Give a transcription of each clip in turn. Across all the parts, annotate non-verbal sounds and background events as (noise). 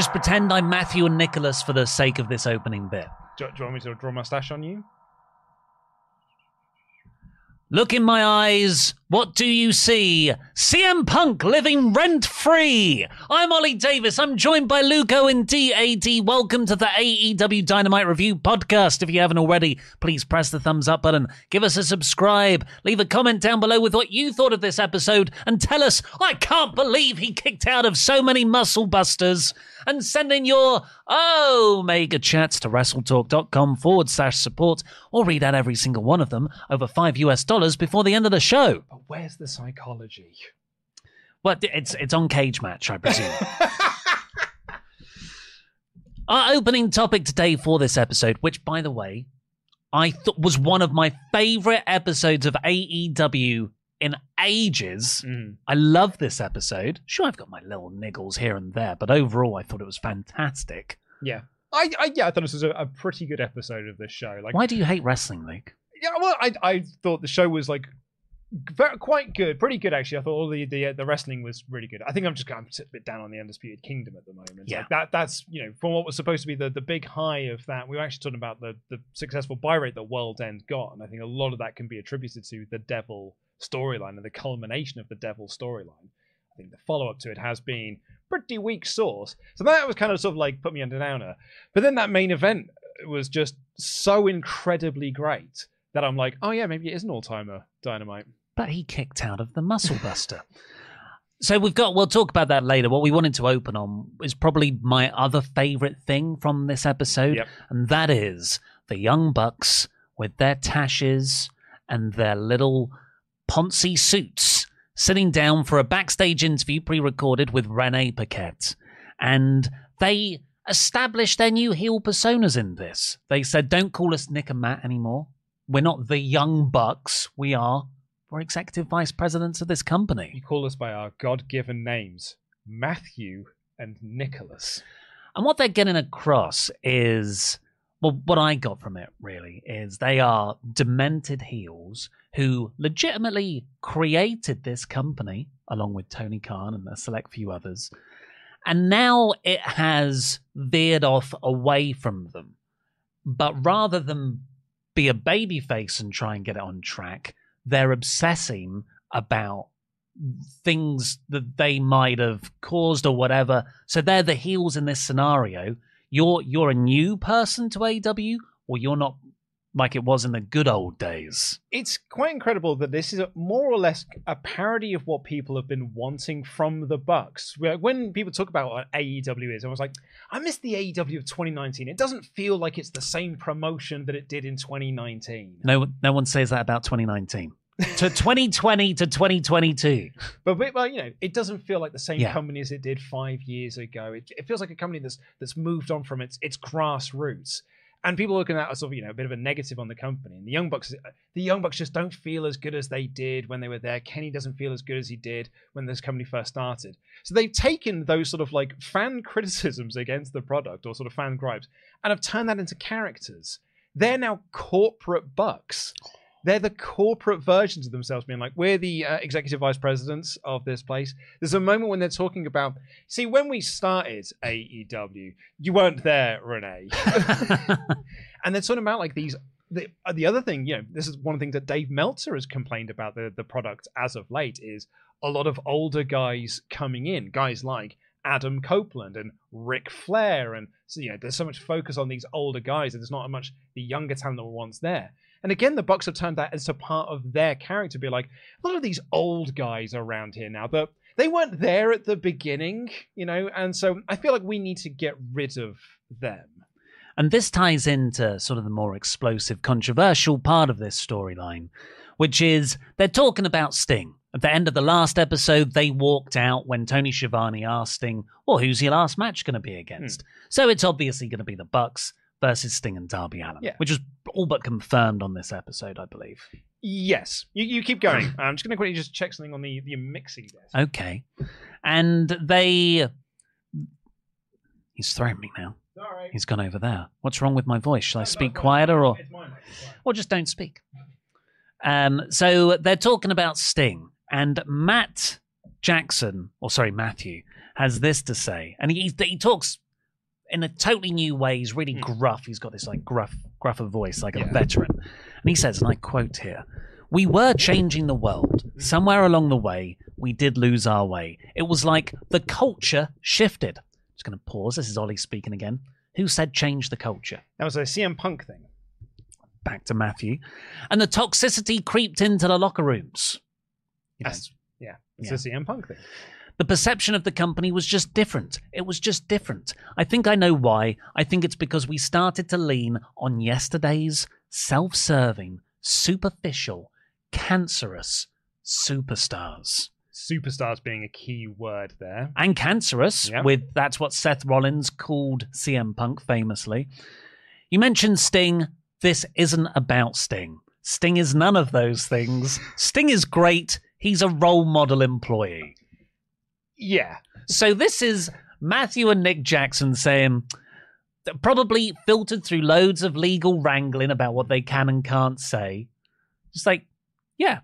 Just pretend I'm Matthew and Nicholas for the sake of this opening bit. Do, do you want me to draw my stash on you? Look in my eyes. What do you see? CM Punk living rent free. I'm Oli Davis. I'm joined by Luke Owen and DAD. Welcome to the AEW Dynamite Review podcast. If you haven't already, please press the thumbs up button, give us a subscribe, leave a comment down below with what you thought of this episode, and tell us, I can't believe he kicked out of so many muscle busters. And send in your oh mega chats to wrestletalk.com forward slash support or read out every single one of them over five US dollars before the end of the show. But where's the psychology? Well, it's it's on Cage Match, I presume. (laughs) Our opening topic today for this episode, which by the way, I thought was one of my favorite episodes of AEW in ages. Mm. I love this episode. Sure, I've got my little niggles here and there, but overall, I thought it was fantastic. Yeah. I, I yeah, I thought this was a, a pretty good episode of this show. Like, Why do you hate wrestling, Luke? yeah, well, I I thought the show was like very, quite good, pretty good actually. I thought all the the the wrestling was really good. I think I'm just going to sit a bit down on the Undisputed Kingdom at the moment. Yeah. Like that that's you know from what was supposed to be the the big high of that. We were actually talking about the the successful buy rate that World End got, and I think a lot of that can be attributed to the Devil storyline and the culmination of the Devil storyline. I think the follow up to it has been pretty weak source. So that was kind of sort of like put me under downer. But then that main event was just so incredibly great that I'm like, oh yeah, maybe it is an all timer dynamite. But he kicked out of the Muscle Buster. (laughs) so we've got, we'll talk about that later. What we wanted to open on is probably my other favorite thing from this episode, Yep. and that is the Young Bucks with their tashes and their little Ponzi suits sitting down for a backstage interview pre recorded with Renee Paquette. And they established their new heel personas in this. They said, don't call us Nick and Matt anymore. We're not the Young Bucks. We are. We're executive vice presidents of this company. You call us by our God given names, Matthew and Nicholas. And what they're getting across is well, what I got from it really is they are demented heels who legitimately created this company along with Tony Khan and a select few others. And now it has veered off away from them. But rather than be a babyface and try and get it on track, they're obsessing about things that they might have caused or whatever. So they're the heels in this scenario. You're you're a new person to AW, or you're not like it was in the good old days. It's quite incredible that this is a, more or less a parody of what people have been wanting from the Bucks. When people talk about what AEW is, I was like, I miss the AEW of 2019. It doesn't feel like it's the same promotion that it did in 2019. No no one says that about 2019. To 2020 to 2022. But, well, you know, it doesn't feel like the same Yeah. company as it did five years ago. It, it feels like a company that's that's moved on from its its grassroots. and people looking at as sort of you know a bit of a negative on the company. And the Young Bucks, the Young Bucks just don't feel as good as they did when they were there. Kenny doesn't feel as good as he did when this company first started. So they've taken those sort of like fan (laughs) criticisms against the product or sort of fan gripes and have turned that into characters. They're now corporate bucks. They're the corporate versions of themselves, being like, we're the uh, executive vice presidents of this place. There's a moment when they're talking about, see, when we started AEW, you weren't there, Renee. (laughs) and they're talking about like these. The, uh, the other thing, you know, this is one of the things that Dave Meltzer has complained about the, the product as of late is a lot of older guys coming in, guys like Adam Copeland and Ric Flair. And so, you know, there's so much focus on these older guys, and there's not as much the younger talent that were once there. And again, the Bucks have turned that as a part of their character. Be like, a lot of these old guys around here now that they weren't there at the beginning, you know, and so I feel like we need to get rid of them. And this ties into sort of the more explosive, controversial part of this storyline, which is they're talking about Sting. At the end of the last episode, they walked out when Tony Schiavone asked Sting, "Well, who's your last match going to be against?" Hmm. So it's obviously going to be the Bucks versus Sting and Darby Allin, Yeah. which was all but confirmed on this episode, I believe. Yes, you, you keep going. I'm just going to quickly just check something on the the mixing desk. Okay, and they. He's thrown me now. Sorry. He's gone over there. What's wrong with my voice? Shall I speak no, quieter or? It's mine, mate, it's mine. or just don't speak. Um, so they're talking about Sting, and Matt Jackson, or sorry, Matthew, has this to say, and he he talks in a totally new way. He's really hmm. gruff. He's got this like gruff, gruffer voice, like a Yeah. veteran. And he says, and I quote here: "We were changing the world. Hmm. Somewhere along the way, we did lose our way. It was like the culture shifted." I'm Just going to pause. This is Oli speaking again. Who said change the culture? That was a CM Punk thing. back to Matthew, and the toxicity creeped into the locker rooms. You know, yeah, it's Yeah. a CM Punk thing. The perception of the company was just different. It was just different. I think I know why. I think it's because we started to lean on yesterday's self serving, superficial, cancerous superstars. Superstars being a key word there. And cancerous, Yeah. with that's what Seth Rollins called CM Punk famously. You mentioned Sting. This isn't about Sting. Sting is none of those things. Sting is great. He's a role model employee. Yeah, So this is Matthew and Nick Jackson saying, probably filtered through loads of legal wrangling about what they can and can't say. Just like, yeah,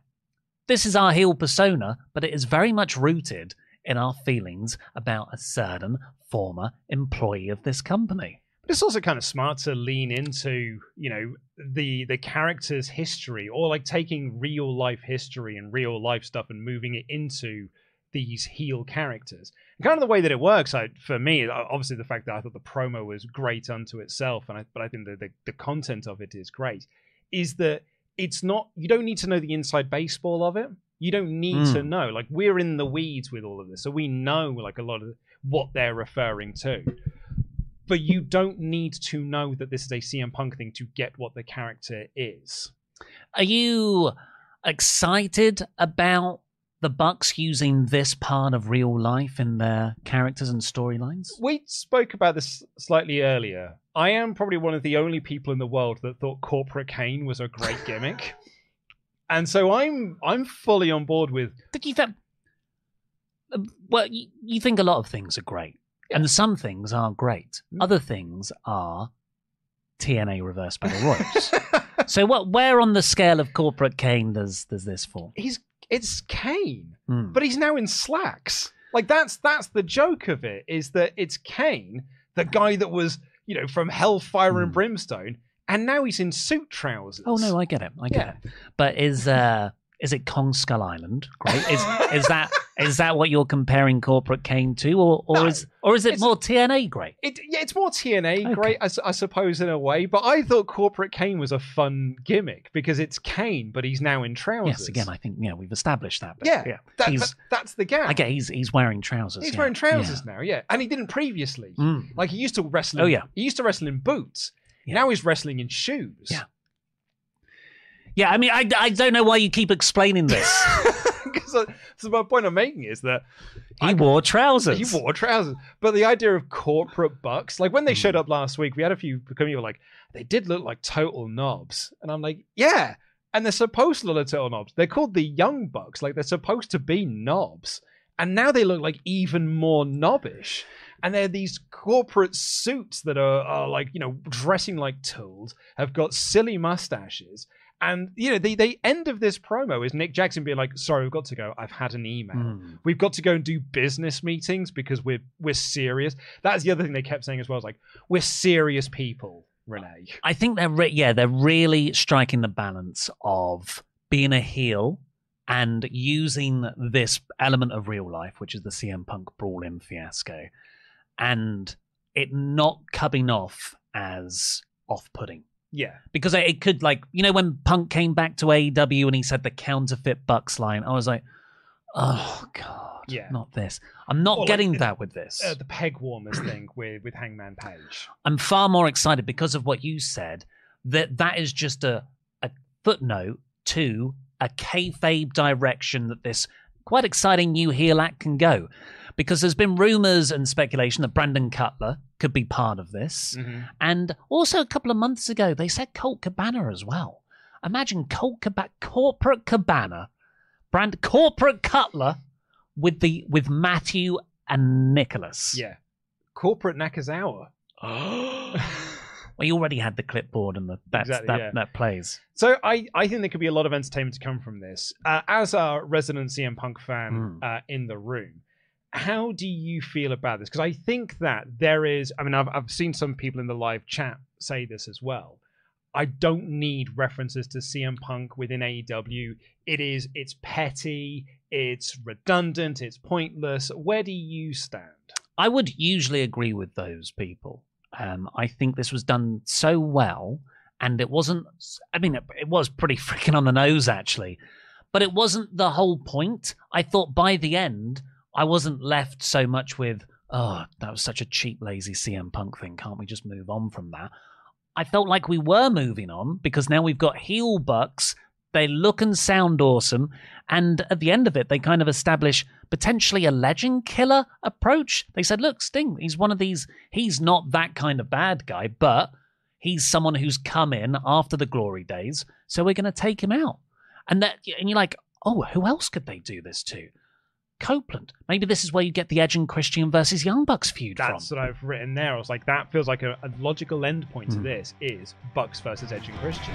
this is our heel persona, but it is very much rooted in our feelings about a certain former employee of this company. but it's also kind of smart to lean into you know the the character's history or like taking real life history and real life stuff and moving it into these heel characters. And kind of the way that it works, I, for me, obviously the fact that I thought the promo was great unto itself, and I, but I think the, the the content of it is great, is that it's not you don't need to know the inside baseball of it. You don't need Mm. to know. Like we're in the weeds with all of this, so we know like a lot of what they're referring to. But you don't need to know that this is a CM Punk thing to get what the character is. Are you excited about the Bucks using this part of real life in their characters and storylines? We spoke about this slightly earlier. I am probably one of the only people in the world that thought Corporate Kane was a great (laughs) gimmick. and so I'm I'm fully on board with Did you think? uh, Well, you, you think a lot of things are great, and some things are great. Mm. Other things are TNA Reverse Battle Royals. (laughs) so, what? Where on the scale of corporate Kane does does this fall? he's it's Kane, Hmm. but he's now in slacks. Like that's that's the joke of it is that it's Kane, the guy that was you know from Hellfire and Hmm. Brimstone, and now he's in suit trousers. Oh no, I get it. I get Yeah. it. But is uh is it Kong Skull Island? Great. Is is that is that what you're comparing corporate Kane to, or or No, is or is it more TNA great? It, yeah, it's more TNA, Okay. great, I, I suppose, in a way. But I thought Corporate Kane was a fun gimmick because it's Kane, but he's now in trousers. Yes. Again, I think yeah we've established that. Yeah, yeah. that- that- that's the gap. I get he's he's wearing trousers. He's yeah. wearing trousers Yeah. now, yeah, and he didn't previously. Mm. Like he used to wrestle. Oh, yeah. he used to wrestle in boots. Now he's wrestling in shoes. Yeah. Yeah, I mean, I, I don't know why you keep explaining this. (laughs) so, so my point I'm making is that He wore trousers. he wore trousers. But the idea of corporate bucks, like when they hmm. showed up last week, we had a few come were like they did look like total knobs, and I'm like, yeah. And they're supposed to look like total knobs. They're called the Young Bucks, like they're supposed to be knobs, and now they look like even more knobbish. And they're these corporate suits that are, are like you know dressing like tools, have got silly mustaches. And you know, the, the end of this promo is Nick Jackson being like, "Sorry, we've got to go. I've had an email. Mm. We've got to go and do business meetings because we're we're serious." That's the other thing they kept saying as well. Is like, "We're serious people, Renee." I think they're re- yeah they're really striking the balance of being a heel and using this element of real life, which is the CM Punk brawl in fiasco, and it not coming off as off-putting Yeah, because it- it could like you know when Punk came back to AEW and he said the counterfeit Bucks line, I was like, oh god, Yeah. not this. I'm not like getting the- that with this. uh, the peg warmers thing with with Hangman Page. I'm far more excited because of what you said that that is just a, a footnote to a kayfabe direction that this quite exciting new heel act can go. Because there's been rumors and speculation that Brandon Cutler could be part of this. Mm-hmm. And also a couple of months ago, they said Colt Cabana as well. Imagine Colt Cabana, corporate Cabana, brand corporate Cutler with the with Matthew and Nicholas. Yeah, corporate Nakazawa. (gasps) We already had the clipboard and the that's, Exactly, that yeah. that plays. So I, I think there could be a lot of entertainment to come from this. Uh, as our resident CM Punk fan Hmm. uh, in the room, how do you feel about this? Because I think that there is. I mean, I've I've seen some people in the live chat say this as well. I don't need references to CM Punk within AEW. It is it's petty, it's redundant, it's pointless. Where do you stand? I would usually agree with those people. Um, I think this was done so well, and it wasn't. I mean, it, it was pretty (laughs) freaking on the nose actually, but it wasn't the whole point. I thought by the end, I wasn't left so much with, oh, that was such a cheap, lazy CM Punk thing. Can't we just move on from that? I felt like we were moving on because now we've got heel bucks. They look and sound awesome. And at the end of it, they kind of establish potentially a legend killer approach. They said, look, Sting, he's one of these, he's not that kind of bad guy, but he's someone who's come in after the glory days. So we're going to take him out. And that, and you're like, oh, who else could they do this to? Copeland. Maybe this is where you get the Edge and Christian versus Young Bucks feud That's from. what I've written there. I was like, that feels like a, a logical end point to Hmm. this is Bucks versus Edge and Christian.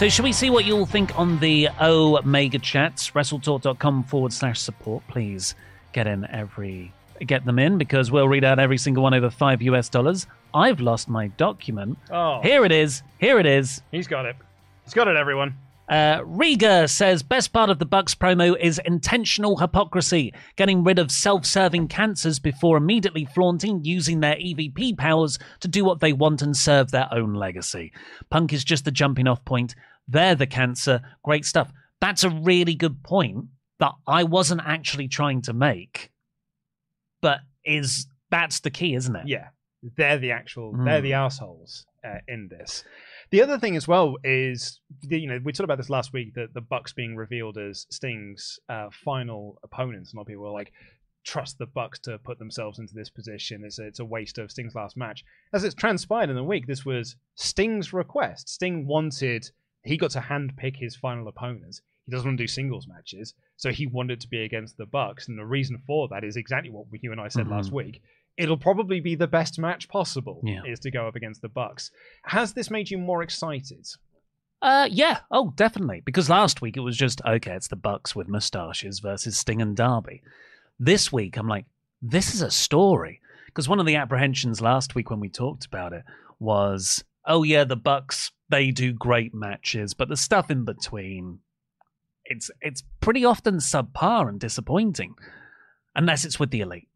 So, should we see what you all think on the Omega chats? WrestleTalk.com forward slash support. Please get in every get them in because we'll read out every single one over five US dollars. I've lost my document. Oh. Here it is. Here it is. He's got it. He's got it, everyone. Uh, Riga says best part of the Bucks promo is intentional hypocrisy, getting rid of self-serving cancers before immediately flaunting using their EVP powers to do what they want and serve their own legacy. Punk is just the jumping off point. They're the cancer. Great stuff. That's a really good point that I wasn't actually trying to make, but is that's the key, isn't it? Yeah, they're the actual, Mm. they're the assholes uh, in this. The other thing as well is, you know, we talked about this last week that the Bucks being revealed as Sting's uh, final opponents. A lot of people were like, trust the Bucks to put themselves into this position. It's a, it's a waste of Sting's last match. As it's transpired in the week, this was Sting's request. Sting wanted, he got to handpick his final opponents. He doesn't want to do singles matches, so he wanted to be against the Bucks, and the reason for that is exactly what you and I said last Mhm. week it'll probably be the best match possible Yeah. is to go up against the Bucks. Has this made you more excited? Uh, yeah. Oh, definitely. Because last week it was just okay. It's the Bucks with mustaches versus Sting and Darby. This week I'm like, this is a story. Because one of the apprehensions last week when we talked about it was, oh yeah, the Bucks they do great matches, but the stuff in between, it's it's pretty often subpar and disappointing, unless it's with the elite.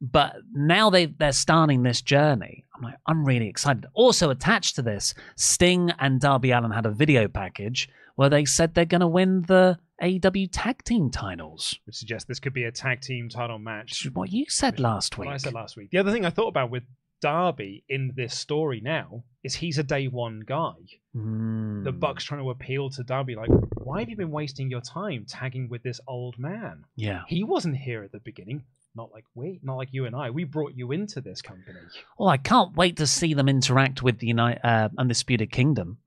But now they they're starting this journey. I'm like, I'm really excited. Also attached to this, Sting and Darby Allin had a video package where they said they're going to win the AEW tag team titles. Which suggests this could be a tag team title match. What you said last week. What. I said last week. The other thing I thought about with Darby in this story now is he's a day one guy. Hmm. The Bucks trying to appeal to Darby, like, why have you been wasting your time tagging with this old man? Yeah. He wasn't here at the beginning. Not like we, not like you and I. We brought you into this company. Well, I can't wait to see them interact with the United, uh, Undisputed Kingdom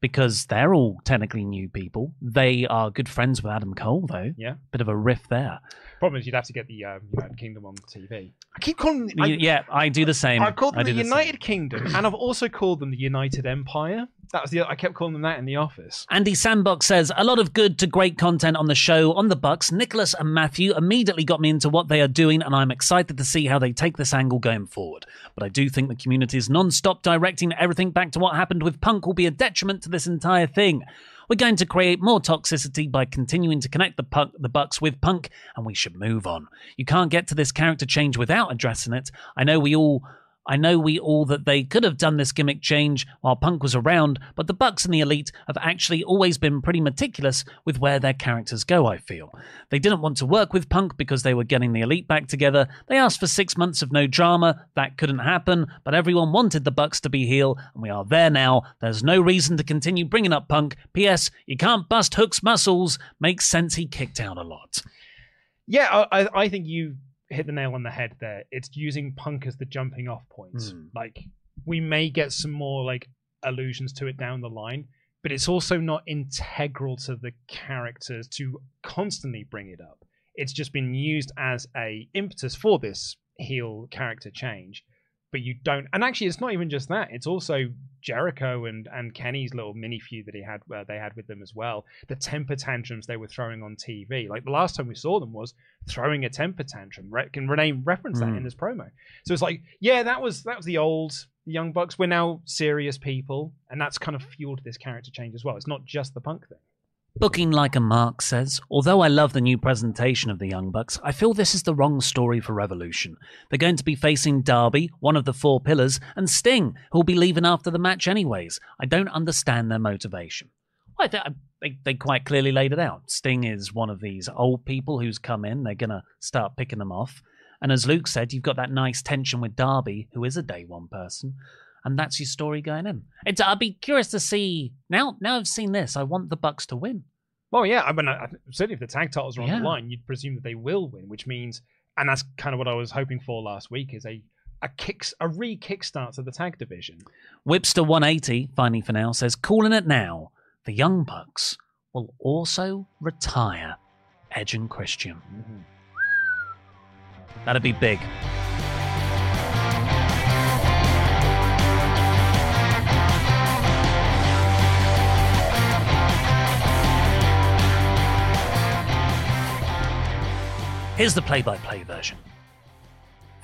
because they're all technically new people. They are good friends with Adam Cole, though. Yeah. Bit of a riff there. Problem is, you'd have to get the um, United Kingdom on TV. I keep calling them. I, yeah, I do the same. I've called I them the do same. United Kingdom, and I've also called them the United Empire. That was the. I kept calling them that in the office. Andy Sandbox says a lot of good to great content on the show on the Bucks. Nicholas and Matthew immediately got me into what they are doing, and I'm excited to see how they take this angle going forward. But I do think the community's non-stop directing everything back to what happened with Punk will be a detriment to this entire thing. We're going to create more toxicity by continuing to connect the punk, the Bucks with Punk, and we should move on. You can't get to this character change without addressing it. I know we all I know we all that they could have done this gimmick change while Punk was around, but the Bucks and the Elite have actually always been pretty meticulous with where their characters go, I feel. They didn't want to work with Punk because they were getting the Elite back together. They asked for six months of no drama. That couldn't happen, but everyone wanted the Bucks to be heel, and we are there now. There's no reason to continue bringing up Punk. P.S. You can't bust Hook's muscles. Makes sense he kicked out a lot. Yeah, I, I- I think you hit the nail on the head there. It's using Punk as the jumping off point. Hmm. Like we may get some more like allusions to it down the line, but it's also not integral to the characters to constantly bring it up. It's just been used as a impetus for this heel character change. But you don't, and actually, it's not even just that. It's also Jericho and and Kenny's little mini feud that he had, uh, they had with them as well. The temper tantrums they were throwing on TV. Like the last time we saw them was throwing a temper tantrum. Re- can Renee reference that Mm. in this promo? So it's like, yeah, that was that was the old Young Bucks. We're now serious people, and that's kind of fueled this character change as well. It's not just the punk thing. Booking like a Mark says, although I love the new presentation of the Young Bucks, I feel this is the wrong story for Revolution. They're going to be facing Darby, one of the four pillars, and Sting, who'll be leaving after the match anyways. I don't understand their motivation. Well, they, they quite clearly laid it out. Sting is one of these old people who's come in, they're going to start picking them off. And as Luke said, you've got that nice tension with Darby, who is a day one person, and that's your story going in. It's I'd be curious to see now. Now I've seen this, I want the Bucks to win. Well, yeah, I mean, I, certainly if the tag titles are on Yeah. the line, you'd presume that they will win, which means, and that's kind of what I was hoping for last week, is a a kicks a re kickstart to the tag division. Whipster 180, finally for now, says, calling it now. The Young Bucks will also retire Edge and Christian. Mm-hmm. That'd be big. Here's the play by play version.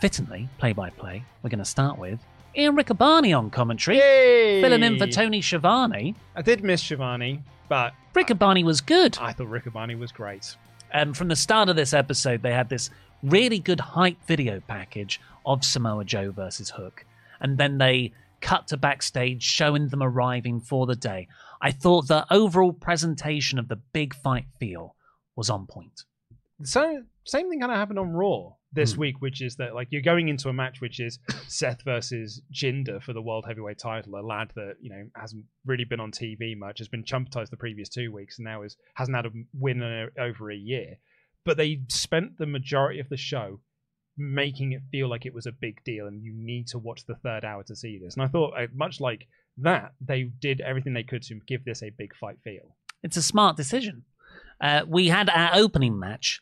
Fittingly, play by play, we're going to start with Ian Riccaboni on commentary, Yay! filling in for Tony Schiavone. I did miss Schiavone, but Riccaboni was good. I thought Riccaboni was great. Um, from the start of this episode, they had this really good hype video package of Samoa Joe versus Hook. And then they cut to backstage showing them arriving for the day. I thought the overall presentation of the big fight feel was on point. So same thing kind of happened on Raw this Hmm. week, which is that like you're going into a match which is Seth versus Jinder for the World Heavyweight Title, a lad that you know hasn't really been on TV much, has been chumptized the previous two weeks, and now is hasn't had a win in a, over a year. But they spent the majority of the show making it feel like it was a big deal, and you need to watch the third hour to see this. And I thought, uh, much like that, they did everything they could to give this a big fight feel. It's a smart decision. Uh, we had our opening match.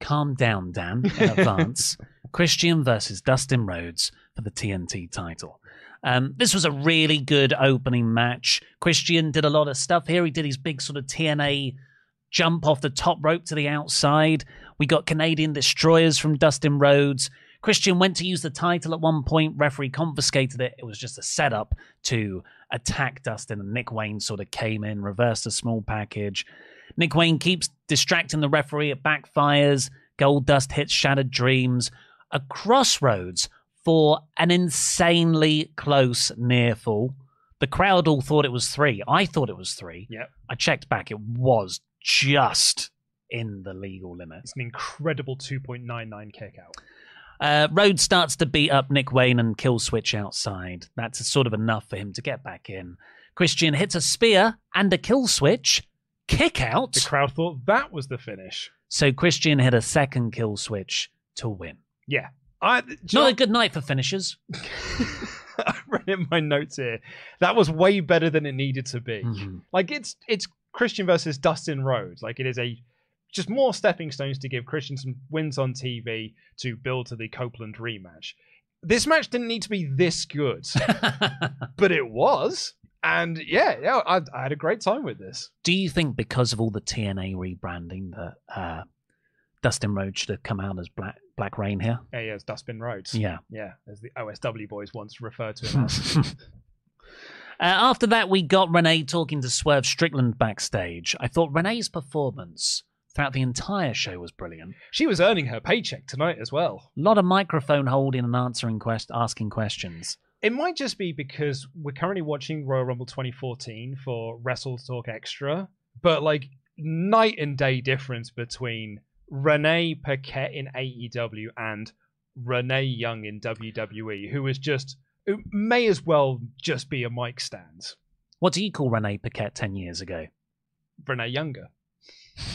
Calm down, Dan, in (laughs) advance. Christian versus Dustin Rhodes for the TNT title. Um, this was a really good opening match. Christian did a lot of stuff here. He did his big sort of TNA jump off the top rope to the outside. We got Canadian destroyers from Dustin Rhodes. Christian went to use the title at one point. Referee confiscated it. It was just a setup to attack Dustin, and Nick Wayne sort of came in, reversed a small package. Nick Wayne keeps distracting the referee. It backfires. Gold Dust hits Shattered Dreams. A crossroads for an insanely close near fall. The crowd all thought it was three. I thought it was three. Yep. I checked back. It was just in the legal limit. It's an incredible 2.99 kick out. Uh, Rhodes starts to beat up Nick Wayne and kill Switch outside. That's sort of enough for him to get back in. Christian hits a spear and a kill switch. Kick out. The crowd thought that was the finish. So Christian hit a second kill switch to win. Yeah. I, Not a good night for finishers. (laughs) I read in my notes here. That was way better than it needed to be. Mhm. Like it's it's Christian versus Dustin Rhodes. Like it is a just more stepping stones to give Christian some wins on TV to build to the Copeland rematch. This match didn't need to be this good, (laughs) but it was. And yeah, yeah, I, I had a great time with this. Do you think because of all the TNA rebranding that uh, Dustin Rhodes should have come out as Black Black Reign here? Yeah, yeah, it's Dustin Rhodes. Yeah. yeah, as the OSW boys once referred to him as. (laughs) Uh, after that, we got Renee talking to Swerve Strickland backstage. I thought Renee's performance throughout the entire show was brilliant. she was earning her paycheck tonight as well. A lot of microphone holding and answering quest- asking questions. It might just be because we're currently watching Royal Rumble 2014 for Wrestle Talk Extra, but like night and day difference between Renee Paquette in AEW and Renee Young in WWE, who is just who may as well just be a mic stand. What do you call Renee Paquette 10 years ago? Renee Younger. (laughs)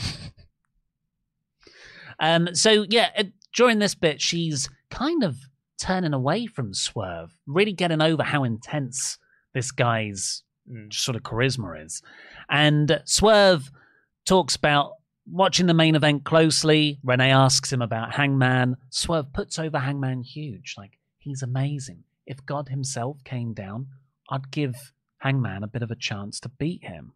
Um, so, yeah, uh, during this bit, she's kind of turning away from Swerve, really getting over how intense this guy's Mm. sort of charisma is. And Swerve talks about watching the main event closely. Renee asks him about Hangman. Swerve puts over Hangman huge. Like, he's amazing. If God himself came down, I'd give Hangman a bit of a chance to beat him.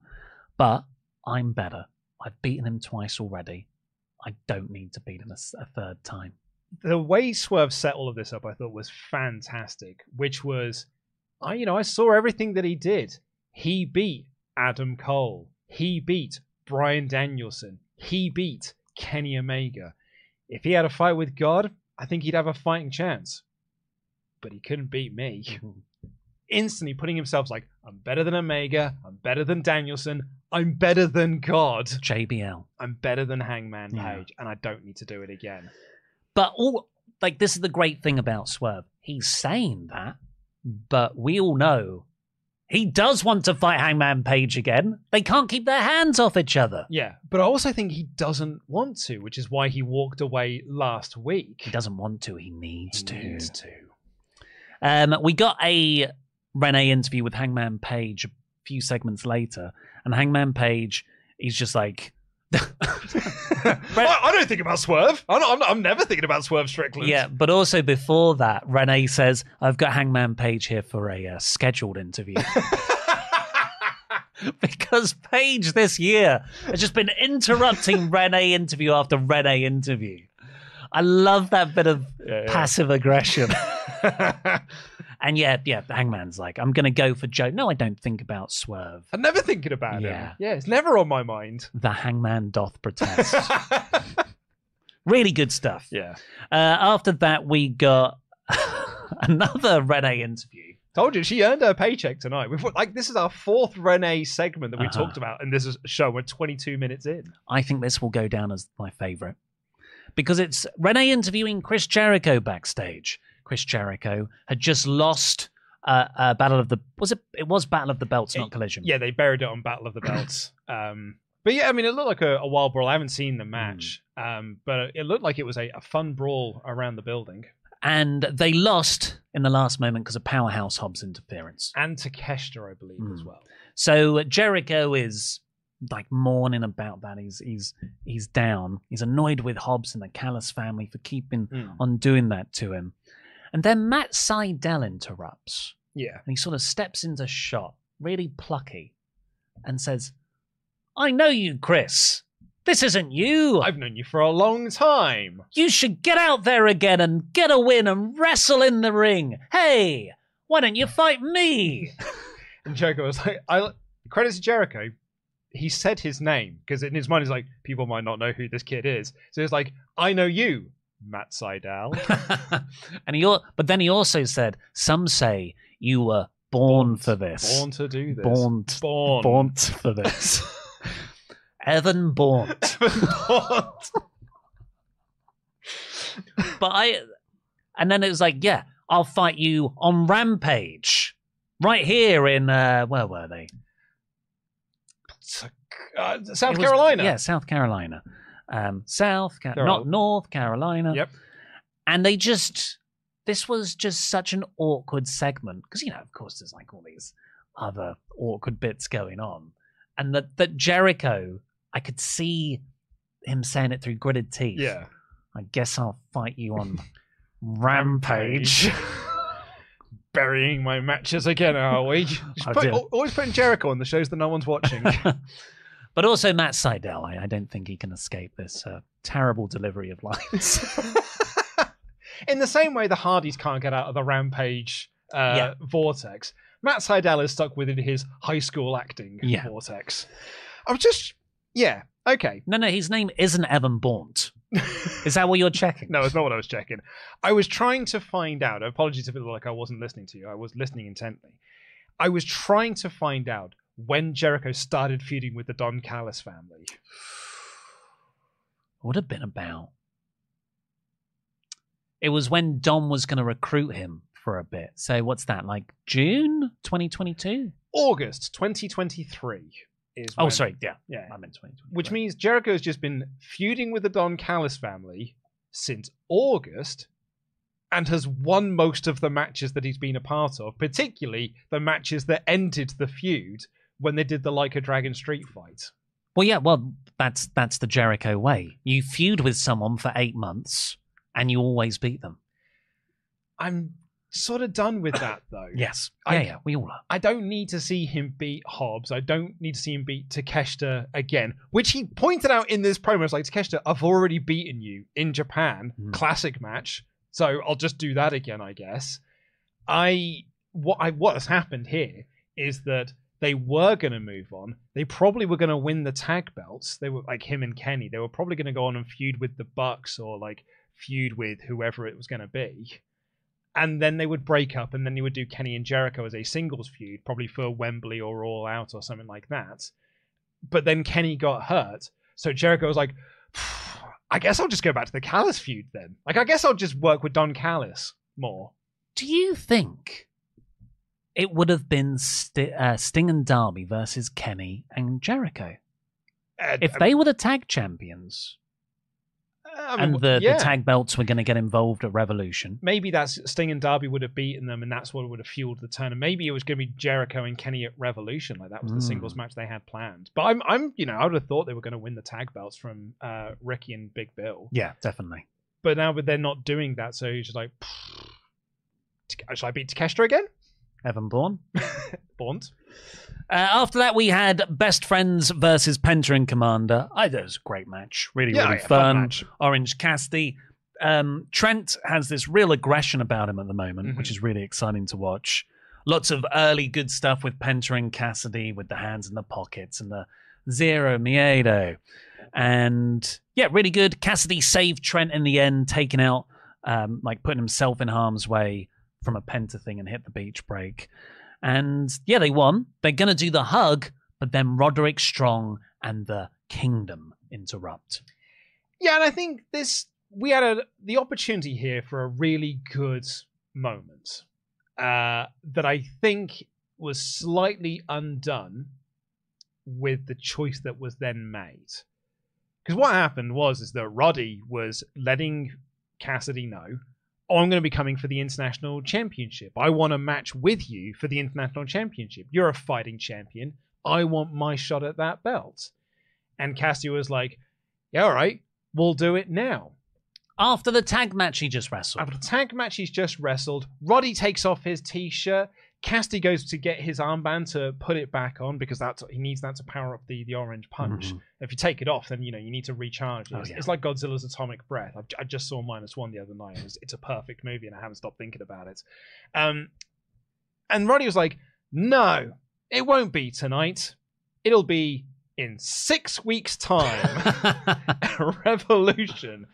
But I'm better. I've beaten him twice already. I don't need to beat him a third time. The way Swerve set all of this up, I thought was fantastic. Which was, I you know, I saw everything that he did. He beat Adam Cole. He beat Bryan Danielson. He beat Kenny Omega. If he had a fight with God, I think he'd have a fighting chance. But he couldn't beat me. (laughs) Instantly putting himself like, I'm better than Omega. I'm better than Danielson. I'm better than God. JBL. I'm better than Hangman Yeah. Page, and I don't need to do it again. But all like this is the great thing about Swerve. He's saying that, but we all know he does want to fight Hangman Page again. They can't keep their hands off each other. Yeah, but I also think he doesn't want to, which is why he walked away last week. He doesn't want to. He needs He to. needs to. Um, we got a Renee interview with Hangman Page a few segments later, and Hangman Page, he's just like, I, I don't think about Swerve. I'm, not, I'm, not- I'm never thinking about Swerve Strickland. yeah. But also before that, Renee says, "I've got Hangman Page here for a uh, scheduled interview." (laughs) because Page this year has just been interrupting (laughs) Renee interview after Renee interview. I love that bit of Yeah, yeah. passive aggression. (laughs) and yeah, yeah, the Hangman's like, I'm going to go for Joe. No, I don't think about Swerve. I'm never thinking about Yeah. him. Yeah, it's never on my mind. The Hangman doth (laughs) protest. really good stuff. yeah. Uh, after that, we got (laughs) another Renee interview. Told you she earned her paycheck tonight. We've like this is our fourth Renee segment that we Uh-huh. talked about, and this is show we're 22 minutes in. I think this will go down as my favorite because it's Renee interviewing Chris Jericho backstage. Chris Jericho had just lost uh, uh, Battle of the was it? It was Battle of the Belts, not Collision. Yeah, they buried it on Battle of the Belts. (clears throat) um, but yeah, I mean, it looked like a, a wild brawl. I haven't seen the match, um, but it looked like it was a, a fun brawl around the building. and they lost in the last moment because of Powerhouse Hobbs interference. And Takeshita, I believe, as Mm. well. So Jericho is like mourning about that. He's he's he's down. He's annoyed with Hobbs and the Callis family for keeping Mm. on doing that to him. And then Matt Sydal interrupts Yeah. and he sort of steps into shot, really plucky, and says, "I know you, Chris. This isn't you. I've known you for a long time. You should get out there again and get a win and wrestle in the ring. Hey, why don't you fight me?" (laughs) And Jericho was like, I credit to Jericho. He said his name because in his mind he's like, people might not know who this kid is. So he's like, I know you, Matt Sydal. (laughs) and he, al- but then he also said, "Some say you were born for this, Born to do this. born, Born. born for (laughs) this." Evan. Born. (laughs) but I, and then it was like, yeah, I'll fight you on Rampage, right here in uh, where were they? Uh, South was- Carolina. yeah, South Carolina, um, South, Ca- They're not all- North Carolina. Yep. and they just this was just such an awkward segment because you know of course there's like all these other awkward bits going on and that that jericho i could see him saying it through gritted teeth Yeah. i guess i'll fight you on (laughs) rampage (laughs) Burying my matches again, are we? (laughs) Put- always putting Jericho on the shows that no one's watching. But also matt sydal I, I don't think he can escape this uh, terrible delivery of lines (laughs) In the same way the Hardys can't get out of the Rampage uh, Yeah. vortex, Matt Sydal is stuck within his high school acting Yeah. vortex. I was just, yeah, okay. no no his name isn't evan Bourne. is that what you're checking (laughs) No, it's not what I was checking. I was trying to find out. Apologies if it looked like I wasn't listening to you. I was listening intently. I was trying to find out when Jericho started feuding with the Don Callis family. What would have been about. It was when Don was going to recruit him for a bit. So what's that like? June 2022? August 2023 is. Oh, when- sorry. Yeah, Yeah. I meant 2020. Which means Jericho has just been feuding with the Don Callis family since August and has won most of the matches that he's been a part of, particularly the matches that ended the feud when they did the Like a Dragon street fight. Well, yeah. Well, that's that's the Jericho way. You feud with someone for eight months, and you always beat them. I'm sort of done with that though. (coughs) Yes. I- Yeah, yeah. We all are. I don't need to see him beat Hobbs. I don't need to see him beat Takeshita again, which he pointed out in this promo. It's like, Takeshita, I've already beaten you in Japan. Mm. Classic match. So I'll just do that again, I guess. I what I what has happened here is that they were going to move on. They probably were going to win the tag belts. They were like him and Kenny. They were probably going to go on and feud with the Bucks or like feud with whoever it was going to be and then they would break up, and then they would do Kenny and Jericho as a singles feud, probably for Wembley or All Out or something like that. But then Kenny got hurt, so Jericho was like, I guess I'll just go back to the Callis feud then. Like, I guess I'll just work with Don Callis more. Do you think it would have been Sti uh, Sting and Darby versus Kenny and Jericho Uh, if they were the tag champions I mean, and the, yeah. the tag belts were going to get involved at Revolution? maybe that's Sting and Darby would have beaten them, and that's what would have fueled the turn. And maybe it was going to be Jericho and Kenny at Revolution, like that was the Mm. singles match they had planned. But I'm, I'm, you know, I would have thought they were going to win the tag belts from uh, Ricky and Big Bill. Yeah, definitely. But now, but they're not doing that, so he's just like, (sighs) should I beat Takeshita again? Evan Bourne. (laughs) Bond. Uh, after that, we had Best Friends versus Penta and Komander. I thought it was a great match. Really, Yeah, really yeah, fun fun. match. Orange Cassidy. Um, Trent has this real aggression about him at the moment, Mhm. which is really exciting to watch. Lots of early good stuff with Penta and Cassidy with the hands in the pockets and the zero miedo. And yeah, really good. Cassidy saved Trent in the end, taking out, um, like putting himself in harm's way from a Penta thing and hit the beach break. And yeah, they won. They're going to do the hug, but then Roderick Strong and the Kingdom interrupt. Yeah, and I think this we had a, the opportunity here for a really good moment uh, that I think was slightly undone with the choice that was then made. Because what happened was is that Roddy was letting Cassidy know, "Oh, I'm going to be coming for the international championship. I want a match with you for the international championship. You're a fighting champion. I want my shot at that belt." And Cassidy was like, "Yeah, all right, we'll do it now." After the tag match he just wrestled. After the tag match he's just wrestled, Roddy takes off his t-shirt. Cassidy goes to get his armband to put it back on because that's he needs that to power up the, the orange punch. Mhm. If you take it off, then you know you need to recharge. it. Oh, It's, yeah. it's like Godzilla's atomic breath. I, I just saw minus one the other night. It's, it's a perfect movie, and I haven't stopped thinking about it. Um, and Roddy was like, "No, it won't be tonight. It'll be in six weeks' time." (laughs) (laughs) revolution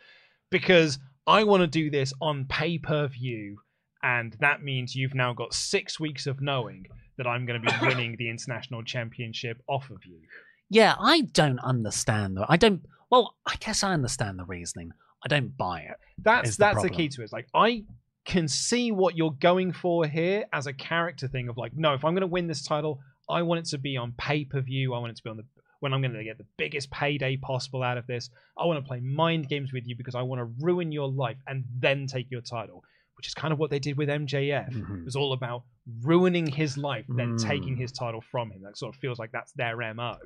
because I want to do this on pay per view, and that means you've now got six weeks of knowing that I'm going to be (laughs) winning the international championship off of you. yeah, I don't understand though. I don't. Well, I guess I understand the reasoning. I don't buy it. That's the that's the key to it. It's like I can see what you're going for here as a character thing of like, no, if I'm going to win this title, I want it to be on pay per view. I want it to be on the when I'm going to get the biggest payday possible out of this. I want to play mind games with you because I want to ruin your life and then take your title, which is kind of what they did with MJF. Mhm. It was all about ruining his life, then Mm. taking his title from him. That sort of feels like that's their MO.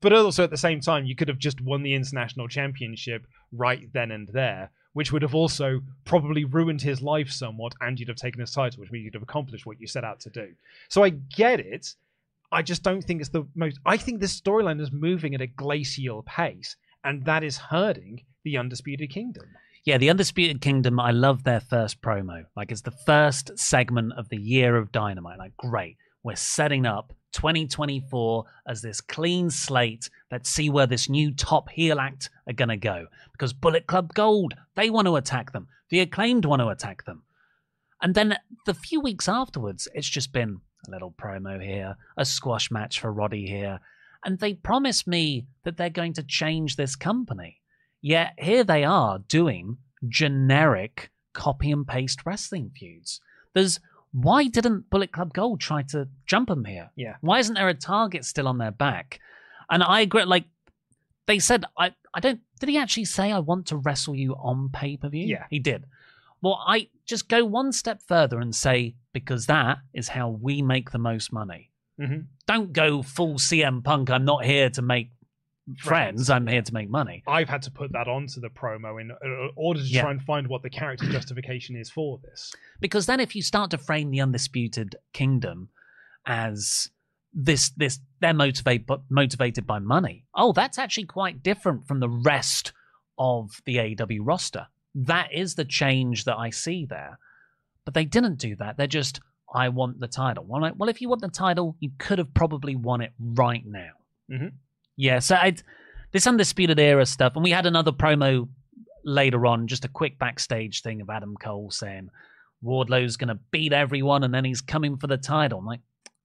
But also at the same time, you could have just won the international championship right then and there, which would have also probably ruined his life somewhat, and you'd have taken his title, which means you'd have accomplished what you set out to do. So I get it. I just don't think it's the most. I think this storyline is moving at a glacial pace, and that is hurting the Undisputed Kingdom. Yeah, the Undisputed Kingdom, I love their first promo. Like, it's the first segment of the year of Dynamite. Like, great. We're setting up 2024 as this clean slate. Let's see where this new top heel act are going to go. Because Bullet Club Gold, they want to attack them. The Acclaimed want to attack them. And then the few weeks afterwards, it's just been a little promo here, a squash match for Roddy here. And they promise me that they're going to change this company. Yet here they are doing generic copy and paste wrestling feuds. There's why didn't Bullet Club Gold try to jump them here? Yeah. Why isn't there a target still on their back? And I agree. Like they said, I I don't. Did he actually say I want to wrestle you on pay per view? Yeah. he did. Well, I just go one step further and say because that is how we make the most money. Mhm. Don't go full CM Punk. I'm not here to make friends. I'm here to make money. I've had to put that onto the promo in uh, order to Yeah. try and find what the character justification is for this. because then if you start to frame the undisputed kingdom as this this they're motivated but motivated by money oh that's actually quite different from the rest of the AEW roster that is the change that I see there but they didn't do that they're just I want the title well, like, well if you want the title you could have probably won it right now Mhm. Yeah so I this undisputed era stuff and we had another promo later on just a quick backstage thing of Adam Cole saying Wardlow's going to beat everyone and then he's coming for the title. I'm like,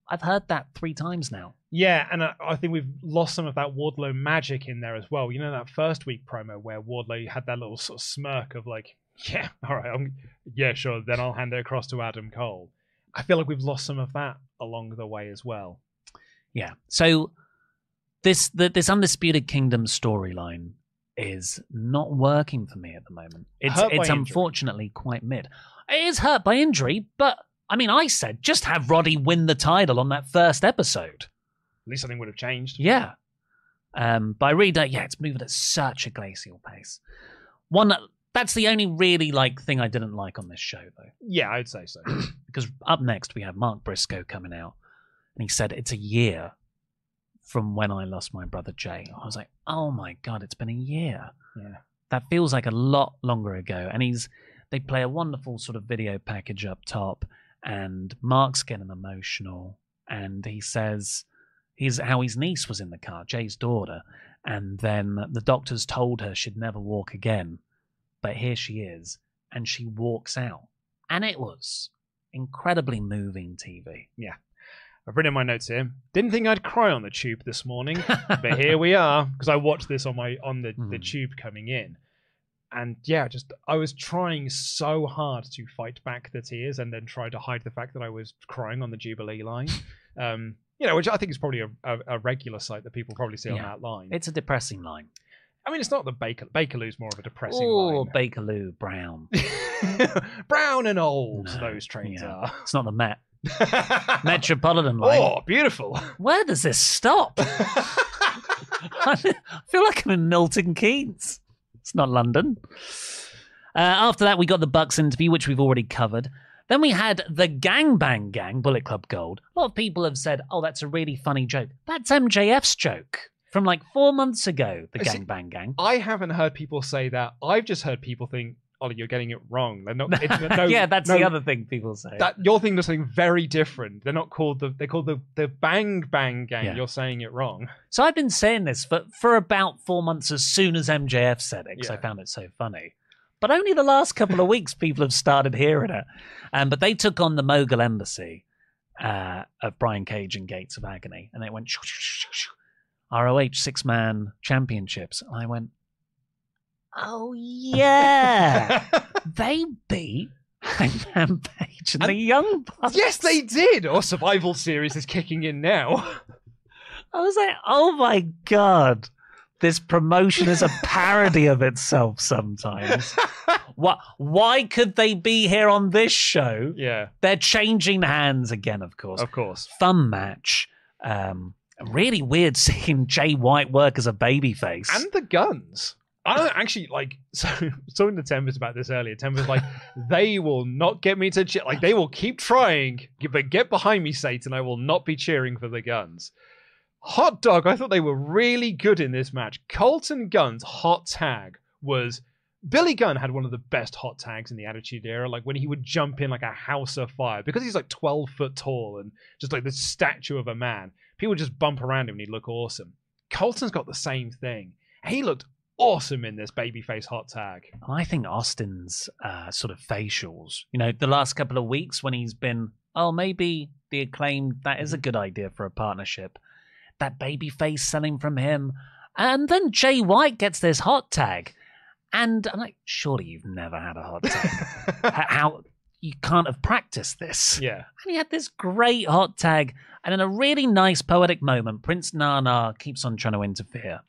I've heard that three times now. Yeah, and I, I think we've lost some of that Wardlow magic in there as well. You know that first week promo where Wardlow had that little sort of smirk of like, "Yeah, (laughs) all right, I'm, yeah, sure." Then I'll hand it across to Adam Cole. I feel like we've lost some of that along the way as well. Yeah. So this the, this undisputed kingdom storyline is not working for me at the moment. It's Hurt it's injury. unfortunately quite mid. It is hurt by injury, but I mean, I said just have Roddy win the title on that first episode. At least something would have changed. Yeah. Um, by reader, yeah, it's moving at such a glacial pace. One that's the only really like thing I didn't like on this show though. Yeah, I'd say so. (clears throat) because up next we have Mark Briscoe coming out, and he said it's a year from when I lost my brother Jay. I was like, oh my god, it's been a year. Yeah. That feels like a lot longer ago. And he's they play a wonderful sort of video package up top, and Mark's getting emotional, and he says he's how his niece was in the car, Jay's daughter, and then the doctors told her she'd never walk again, but here she is, and she walks out, and it was incredibly moving TV. Yeah. I've written in my notes here. Didn't think I'd cry on the tube this morning, (laughs) but here we are because I watched this on my on the, the Mhm. tube coming in, and yeah, just I was trying so hard to fight back the tears and then try to hide the fact that I was crying on the Jubilee line. (laughs) Um, you know, which I think is probably a, a, a regular sight that people probably see on that line. It's a depressing line. I mean, it's not the Baker Bakerloo's more of a depressing Oh, line. Bakerloo Brown. (laughs) Brown and old, No, those trains yeah. are. It's not the Met. (laughs) Metropolitan line. Oh, beautiful. Where does this stop? (laughs) (laughs) I feel like I'm in Milton Keynes. It's not London. Uh, after that, we got the Bucks interview, which we've already covered. Then we had the Gang Bang Gang, Bullet Club Gold. A lot of people have said, oh, that's a really funny joke. That's MJF's joke from like four months ago, the I see- Gangbang Gang. I haven't heard people say that. I've just heard people think, "Oli, you're getting it wrong." They're not. It's, (laughs) no, yeah, that's no, the other thing people say. That you're thinking of something very different. They're not called the. They're called the the Bang Bang Gang. Yeah. You're saying it wrong. So I've been saying this for, for about four months as soon as MJF said it because I found it so funny. But only the last couple of (laughs) weeks people have started hearing it. Um, but they took on the Mogul Embassy uh, of Brian Cage and Gates of Agony and they went shoo, shoo, shoo, shoo, ROH six man championships. And I went, oh yeah. (laughs) they beat Hangman Page and, the Young Bucks. yes, they did. Or Survival Series is kicking in now. I was like, oh my god, this promotion is a parody of itself sometimes. (laughs) Why, why could they be here on this show? yeah, They're changing hands again, of course. of course. Fun match. Um, really weird seeing Jay White work as a babyface. And the Gunns. I don't actually like. (laughs) So talking to Tempest about this earlier. Tempest like they will not get me to cheer. Like they will keep trying, but get behind me, Satan. I will not be cheering for the Gunns. Hot dog. I thought they were really good in this match. Colten Gunn's hot tag was. Billy Gunn had one of the best hot tags in the Attitude Era, like when he would jump in like a house of fire because he's like 12 foot tall and just like the statue of a man. People just bump around him and he'd look awesome. Colten's got the same thing. He looked awesome in this babyface hot tag. I think Austin's uh, sort of facials, you know, the last couple of weeks when he's been, oh, maybe the acclaim, that is a good idea for a partnership. That baby face selling from him. And then Jay White gets this hot tag. And I'm like, surely you've never had a hot tag. (laughs) How you can't have practiced this. yeah. And he had this great hot tag. And in a really nice poetic moment, Prince Nana keeps on trying to interfere.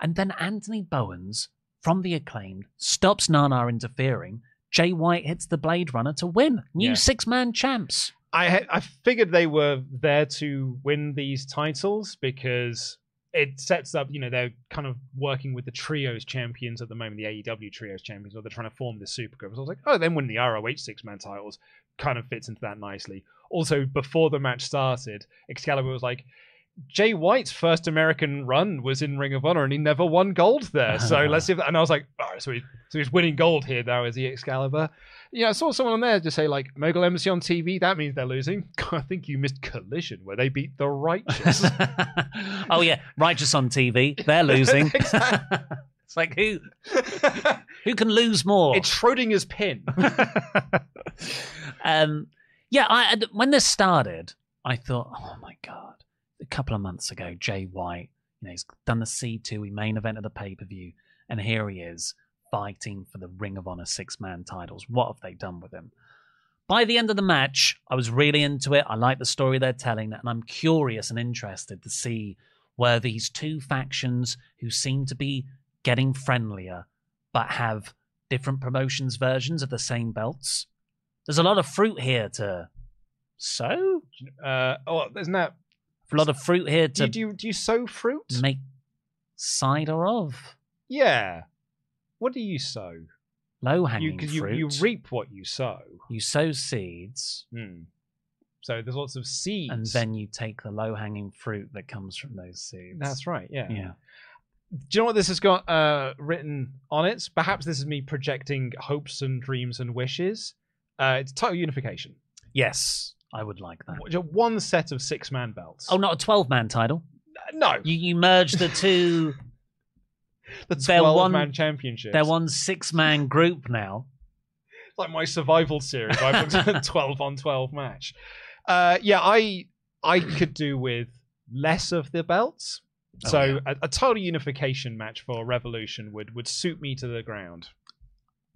And then Anthony Bowens, from the acclaimed, stops Nana interfering. Jay White hits the Blade Runner to win. New Yeah. six man champs. I I figured they were there to win these titles because it sets up, you know, they're kind of working with the trios champions at the moment, the AEW trios champions, or they're trying to form this super group. So I was like, oh, then winning the ROH six man titles kind of fits into that nicely. Also, before the match started, Excalibur was like, Jay White's first American run was in Ring of Honor, and he never won gold there. So (laughs) let's see if. And I was like, all right, so, he, so he's winning gold here now, is he Excalibur? Yeah, I saw someone on there just say like Mogul Embassy on TV. That means they're losing. (laughs) I think you missed Collision where they beat the Righteous. (laughs) oh, yeah. Righteous on TV. They're losing. It's like, who who can lose more? it's Schrodinger's pin. um, yeah, I, I- when this started, I thought, oh my god, a couple of months ago, Jay White, you know, he's done the C two, main event of the pay per view, and here he is fighting for the Ring of Honor six man titles. What have they done with him? By the end of the match, I was really into it. I like the story they're telling, and I'm curious and interested to see where these two factions who seem to be getting friendlier but have different promotions versions of the same belts. There's a lot of fruit here to sow. Uh, oh, isn't that A lot of fruit here do you, to do you do you sow fruit? make cider of. Yeah. What do you sow? Low You hanging you, fruit. you reap what you sow. You sow seeds, Hmm. So there's lots of seeds. and then you take the low hanging fruit that comes from those seeds. that's right. Yeah. Yeah. Do you know what this has got uh, written on it? Perhaps this is me projecting hopes and dreams and wishes. Uh, it's total unification. Yes, I would like that. Just One set of six man belts. Oh, not a 12 man title. no, You, you merge the two. (laughs) the they're twelve one- man championship. They're one six man group now. It's like my survival series. I booked a twelve on twelve match. Uh, yeah, I I could do with less of the belts. Oh, So yeah. a, a total unification match for Revolution would would suit me to the ground.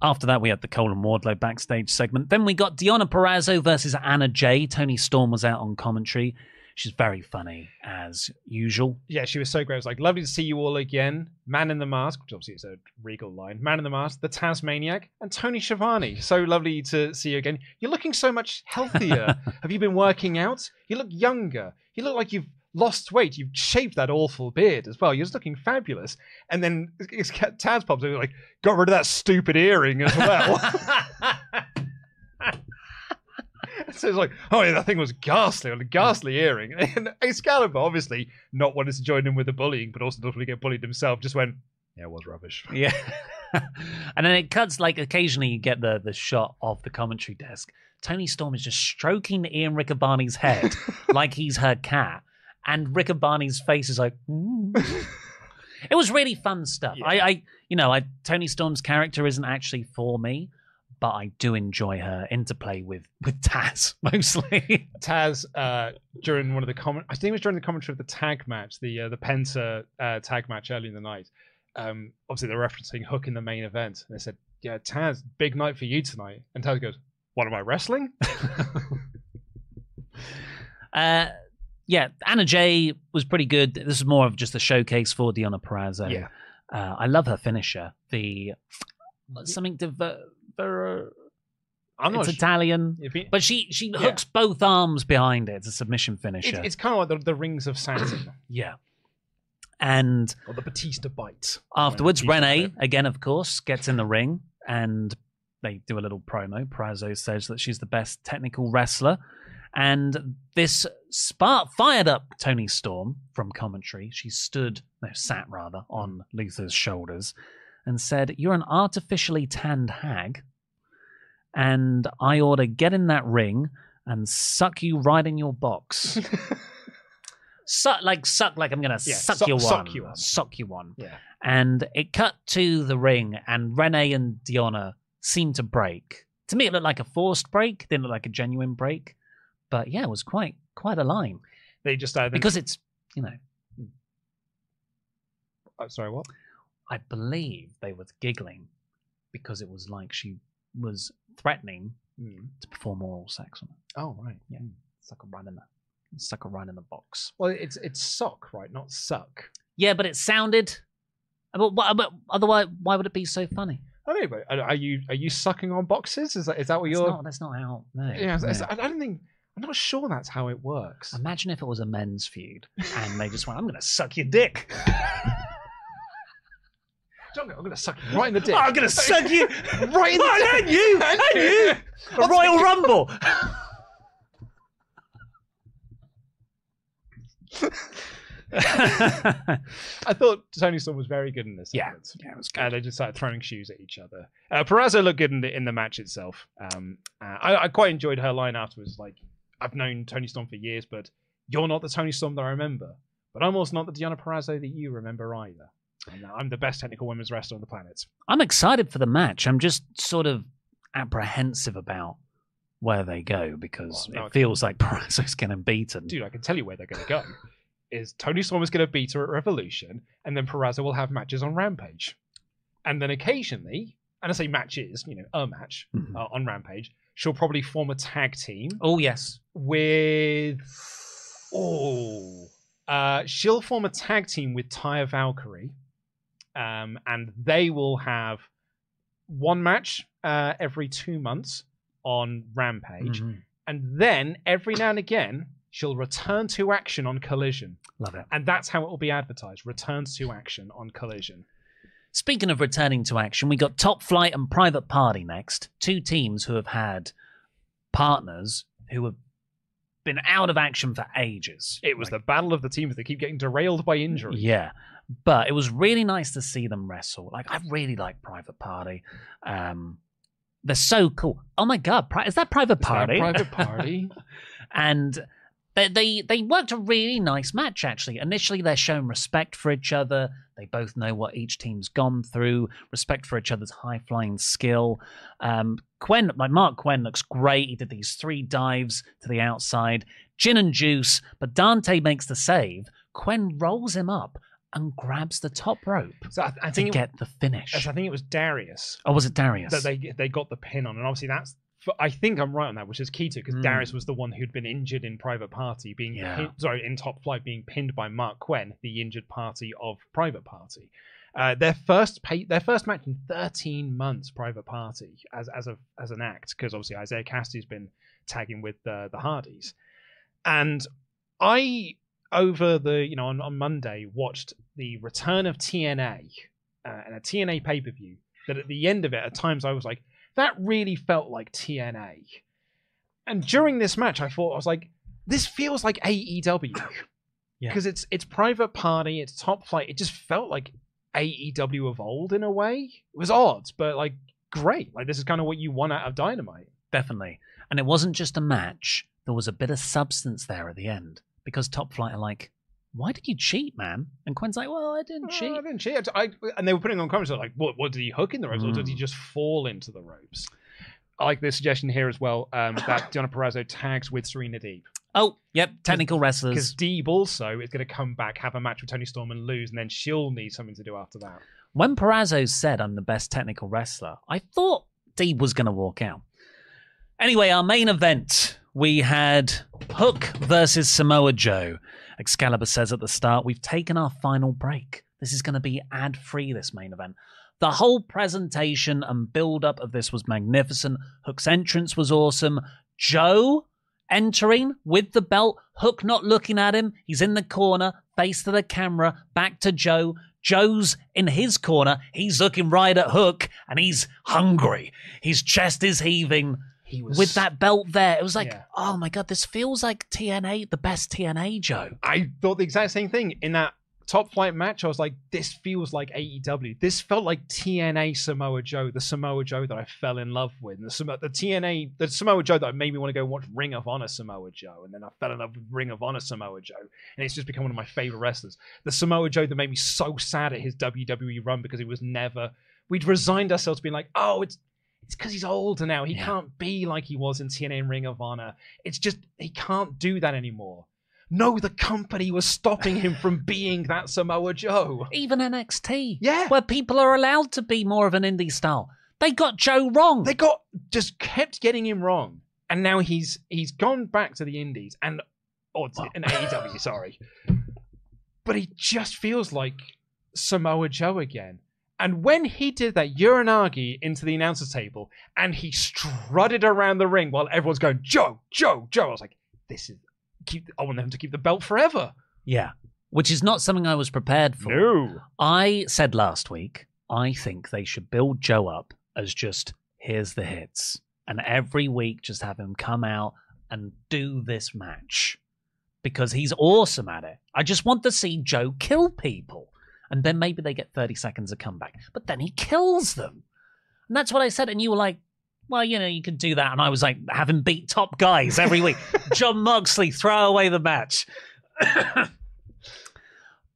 After that, we had the Cole and Wardlow backstage segment. Then we got Deonna Purrazzo versus Anna Jay. Toni Storm was out on commentary. She's very funny, as usual. Yeah, she was so great. It was like, lovely to see you all again. Man in the Mask, which obviously is a regal line. Man in the Mask, the Tasmaniac, and Tony Schiavone. So lovely to see you again. You're looking so much healthier. (laughs) Have you been working out? You look younger. You look like you've lost weight. You've shaved that awful beard as well. You're just looking fabulous. And then it's, Taz pops over like, got rid of that stupid earring as well. (laughs) So it's like, oh yeah, that thing was ghastly, a ghastly earring. (laughs) And Excalibur, obviously, not wanting to join in with the bullying, but also not want to get bullied himself, just went, yeah, it was rubbish. (laughs) Yeah. and then it cuts like occasionally you get the the shot of the commentary desk. Toni Storm is just stroking Ian Riccaboni's head like he's her cat, and Riccaboni's face is like. "Mm." it was really fun stuff. Yeah. I, I, you know, I Toni Storm's character isn't actually for me, but I do enjoy her interplay with with Taz (laughs) mostly. Taz, uh, during one of the comment, I think it was during the commentary of the tag match, the uh, the Penta uh, tag match early in the night. Um, obviously, they're referencing Hook in the main event. And they said, yeah, Taz, big night for you tonight. And Taz goes, what am I wrestling? (laughs) (laughs) Yeah, Anna Jay was pretty good. This is more of just a showcase for Deonna Purrazzo. Yeah. Uh, I love her finisher. The something to ver, ver, I'm it's not Italian, he- but she she Yeah. hooks both arms behind it. It's a submission finisher. It's, it's kind of like the, the rings of Saturn (coughs) yeah. And or the Batista bite. afterwards, Batista Renee bit. again, of course, gets in the ring and they do a little promo. Purrazzo says that she's the best technical wrestler. And this spark fired up Toni Storm from commentary. She stood, no, sat rather, on Luther's shoulders and said, You're an artificially tanned hag, and I ought to get in that ring and suck you right in your box. (laughs) suck, like, suck, like I'm going to Yeah, suck, suck- you one. suck you one. Suck you one Yeah. and it cut to the ring, and Renee and Deonna seemed to break. To me, it looked like a forced break. Didn't look like a genuine break, but yeah, it was quite quite a line They just then- because it's you know uh, sorry, what? I believe they were giggling because it was like she was threatening Hmm. to perform oral sex on her. Oh right. Yeah, suck her right in the suck right in the box. Well, it's it's sock, right? Not suck. Yeah, but it sounded. But, but, but otherwise, why would it be so funny? I know, but are are you are you sucking on boxes? Is that is that what That's you're? not, that's not how. No, yeah, no. I don't think. I'm not sure that's how it works. Imagine if it was a men's feud and they just went, I'm going to suck your dick. (laughs) I'm going to suck you right in the dick. I'm going to suck you (laughs) right in the Oh, dick. and you, (laughs) and you. A Royal Rumble. I thought Toni Storm was very good in this. Yeah, segment. yeah, it was good. Uh, they just started throwing shoes at each other. Uh, Purrazzo looked good in the in the match itself. Um, uh, I, I quite enjoyed her line afterwards. Like, I've known Toni Storm for years, but you're not the Toni Storm that I remember. But I'm also not the Deonna Purrazzo that you remember either. And I'm the best technical women's wrestler on the planet. I'm excited for the match. I'm just sort of apprehensive about where they go because Well, no, it feels like (laughs) Purrazzo's getting beaten. Dude, I can tell you where they're going to go. is Toni Storm is going to beat her at Revolution, and then Purrazzo will have matches on Rampage, and then occasionally, and I say matches, you know, a match Mhm. uh, on Rampage, she'll probably form a tag team Oh yes, with oh, uh, she'll form a tag team with Taya Valkyrie, um, and they will have one match uh, every two months on Rampage, Mhm. and then every now and again she'll return to action on Collision, love it. and that's how it will be advertised: returns to action on Collision. Speaking of returning to action, we got Top Flight and Private Party next. Two teams who have had partners who have been out of action for ages. It was Like, the battle of the teams that keep getting derailed by injury. Yeah. But it was really nice to see them wrestle. Like I really like Private Party. Um they're so cool. Oh my god, Pri- is that Private Is that Party? Private (laughs) Party. and they, they they worked a really nice match actually. Initially, they're showing respect for each other. They both know what each team's gone through. Respect for each other's high flying skill. Um, Quen, like Marq Quen, looks great. He did these three dives to the outside, gin and juice. But Dante makes the save. Quen rolls him up and grabs the top rope so I, I to it, get the finish. I think it was Darius Oh, was it Darius? that they they got the pin on, and obviously that's. I think I'm right on that, which is key to because Mm. Darius was the one who'd been injured in Private Party, being Yeah. pin- sorry in Top Flight, being pinned by Marq Quen, the injured party of Private Party. Uh, their first pay, their first match in 13 months, Private Party as as a as an act, because obviously Isiah Kassidy's been tagging with the the Hardys, and I over the you know on, on Monday watched the return of TNA uh, and a TNA pay per view. That at the end of it, at times I was like, that really felt like TNA. And during this match, I thought I was like, this feels like AEW Yeah. because it's it's Private Party, it's Top Flight. It just felt like AEW of old in a way. It was odd, but like great. Like this is kind of what you want out of Dynamite. Definitely. And it wasn't just a match, there was a bit of substance there at the end. Because Top Flight are like, why did you cheat, man? And Quen's like, well, I didn't Oh, cheat. I didn't cheat. I, and they were putting on comments like, what, what did he hook in the ropes, or did he Mm. just fall into the ropes? I like the suggestion here as well um, that Deonna Purrazzo tags with Serena Deeb. Oh, yep, technical wrestlers. Because wrestlers. Deeb also is going to come back, have a match with Toni Storm and lose, and then she'll need something to do after that. When Purrazzo said I'm the best technical wrestler, I thought Deeb was going to walk out. Anyway, our main event, we had Hook versus Samoa Joe. Excalibur says at the start, we've taken our final break. This is going to be ad free, this main event. The whole presentation and build up of this was magnificent. Hook's entrance was awesome. Joe entering with the belt, Hook not looking at him. He's in the corner, face to the camera, back to Joe. Joe's in his corner. He's looking right at Hook and he's hungry. His chest is heaving He was with that belt there. It was like, Yeah. oh my God, this feels like TNA, the best TNA Joe. I thought the exact same thing in that top flight match. I was like, this feels like AEW. This felt like TNA Samoa Joe, the Samoa Joe that I fell in love with. The, Samo- the TNA, the Samoa Joe that made me want to go watch Ring of Honor Samoa Joe. And then I fell in love with Ring of Honor Samoa Joe. And it's just become one of my favorite wrestlers. The Samoa Joe that made me so sad at his WWE run because he was never, we'd resigned ourselves to being like, oh, it's, it's because he's older now. He Yeah. can't be like he was in TNA and Ring of Honor. It's just, he can't do that anymore. No, the company was stopping him from (laughs) being that Samoa Joe. Even NXT, Yeah. where people are allowed to be more of an indie style. They got Joe wrong. They got just kept getting him wrong, and now he's he's gone back to the Indies and or to, an AEW, sorry, (laughs) but he just feels like Samoa Joe again. And when he did that Uranage into the announcer's table and he strutted around the ring while everyone's going Joe, Joe, Joe, I was like, this is keep. I want them to keep the belt forever. yeah, which is not something I was prepared for. No. I said last week, I think they should build Joe up as just here's the hits. And every week just have him come out and do this match. Because he's awesome at it. I just want to see Joe kill people. And then maybe they get 30 seconds of comeback. But then he kills them. And that's what I said. And you were like, well, you know, you could do that. And I was like, have him beat top guys every week. (laughs) Jon Moxley, throw away the match. (coughs)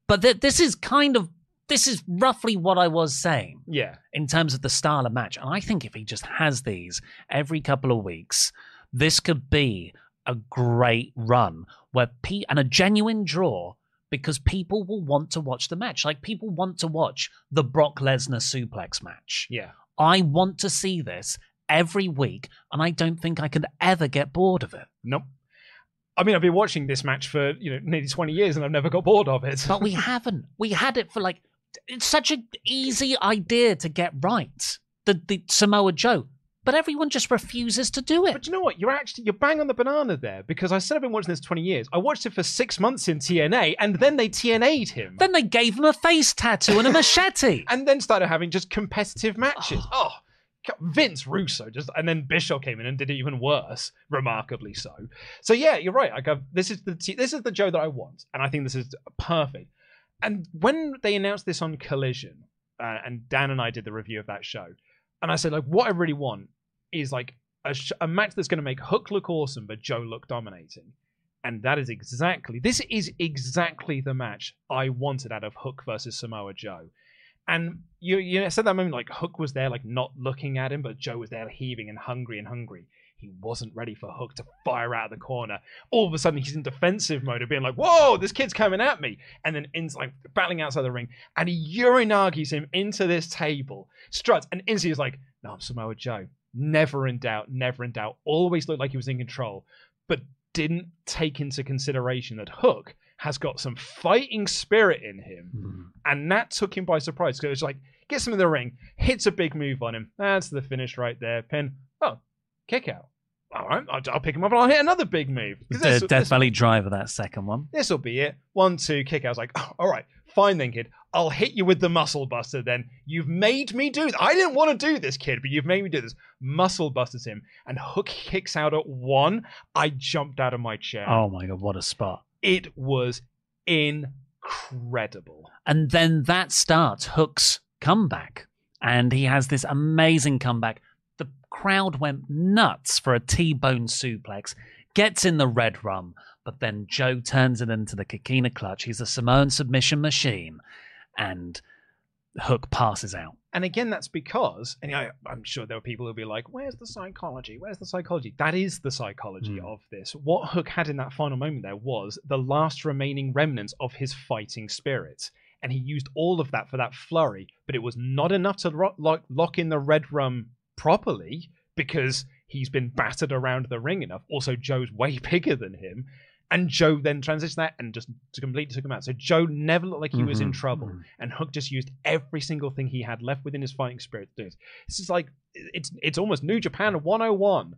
but th- this is kind of this is roughly what I was saying Yeah. in terms of the style of match. And I think if he just has these every couple of weeks, this could be a great run where Pete and a genuine draw because people will want to watch the match. Like people want to watch the Brock Lesnar suplex match. Yeah. I want to see this every week, and I don't think I can ever get bored of it. Nope. I mean, I've been watching this match for you know nearly twenty years, and I've never got bored of it. But we (laughs) haven't. We had it for like it's such an easy idea to get right. The the Samoa Joe. But everyone just refuses to do it. But you know what? You're actually you're bang on the banana there because I said I've been watching this 20 years. I watched it for six months in TNA, and then they TNA'd him, Then they gave him a face tattoo and a machete. (laughs) and then started having just competitive matches. Oh, Vince Russo just, and then Bischoff came in and did it even worse, remarkably so. So yeah, you're right. I go. This is the this is the Joe that I want, and I think this is perfect. And when they announced this on Collision, uh, and Dan and I did the review of that show, and I said like, what I really want is like a, sh- a match that's going to make Hook look awesome, but Joe look dominating. And that is exactly this is exactly the match I wanted out of Hook versus Samoa Joe. And you you said that moment like Hook was there like not looking at him, but Joe was there heaving and hungry and hungry. He wasn't ready for Hook to fire out of the corner. All of a sudden he's in defensive mode of being like, "Whoa, this kid's coming at me!" And then in like battling outside the ring, and he urinagis him into this table, struts, and instantly he's like, "No, I'm Samoa Joe. Never in doubt, never in doubt. Always looked like he was in control, but didn't take into consideration that Hook has got some fighting spirit in him, hmm. and that took him by surprise. Because it was like gets him in the ring, hits a big move on him. That's the finish right there. Pin. Oh, kick out. All right, I'll, I'll pick him up and I'll hit another big move. The this- Death this- Valley Driver, that second one. this will be it. One, two, kick out. I was like, oh, all right, fine then, kid. I'll hit you with the muscle buster then. You've made me do this. I didn't want to do this, kid, but you've made me do this. Muscle busters him, and Hook kicks out at one. I jumped out of my chair. Oh my god, what a spot. It was incredible. And then that starts Hook's comeback. And he has this amazing comeback. The crowd went nuts for a T bone suplex, gets in the red rum, but then Joe turns it into the Coquina clutch. He's a Samoan submission machine. And Hook passes out. And again, that's because, and I, I'm sure there were people who'll be like, "Where's the psychology? Where's the psychology?" That is the psychology Hmm. of this. What Hook had in that final moment there was the last remaining remnants of his fighting spirit, and he used all of that for that flurry. But it was not enough to ro- lock, lock in the red rum properly because he's been battered around the ring enough. Also, Joe's way (laughs) bigger than him. And Joe then transitioned that and just completely took him out. So Joe never looked like he was in Mhm, trouble mhm. and Hook just used every single thing he had left within his fighting spirit to do it. This is like it's it's almost New Japan 101,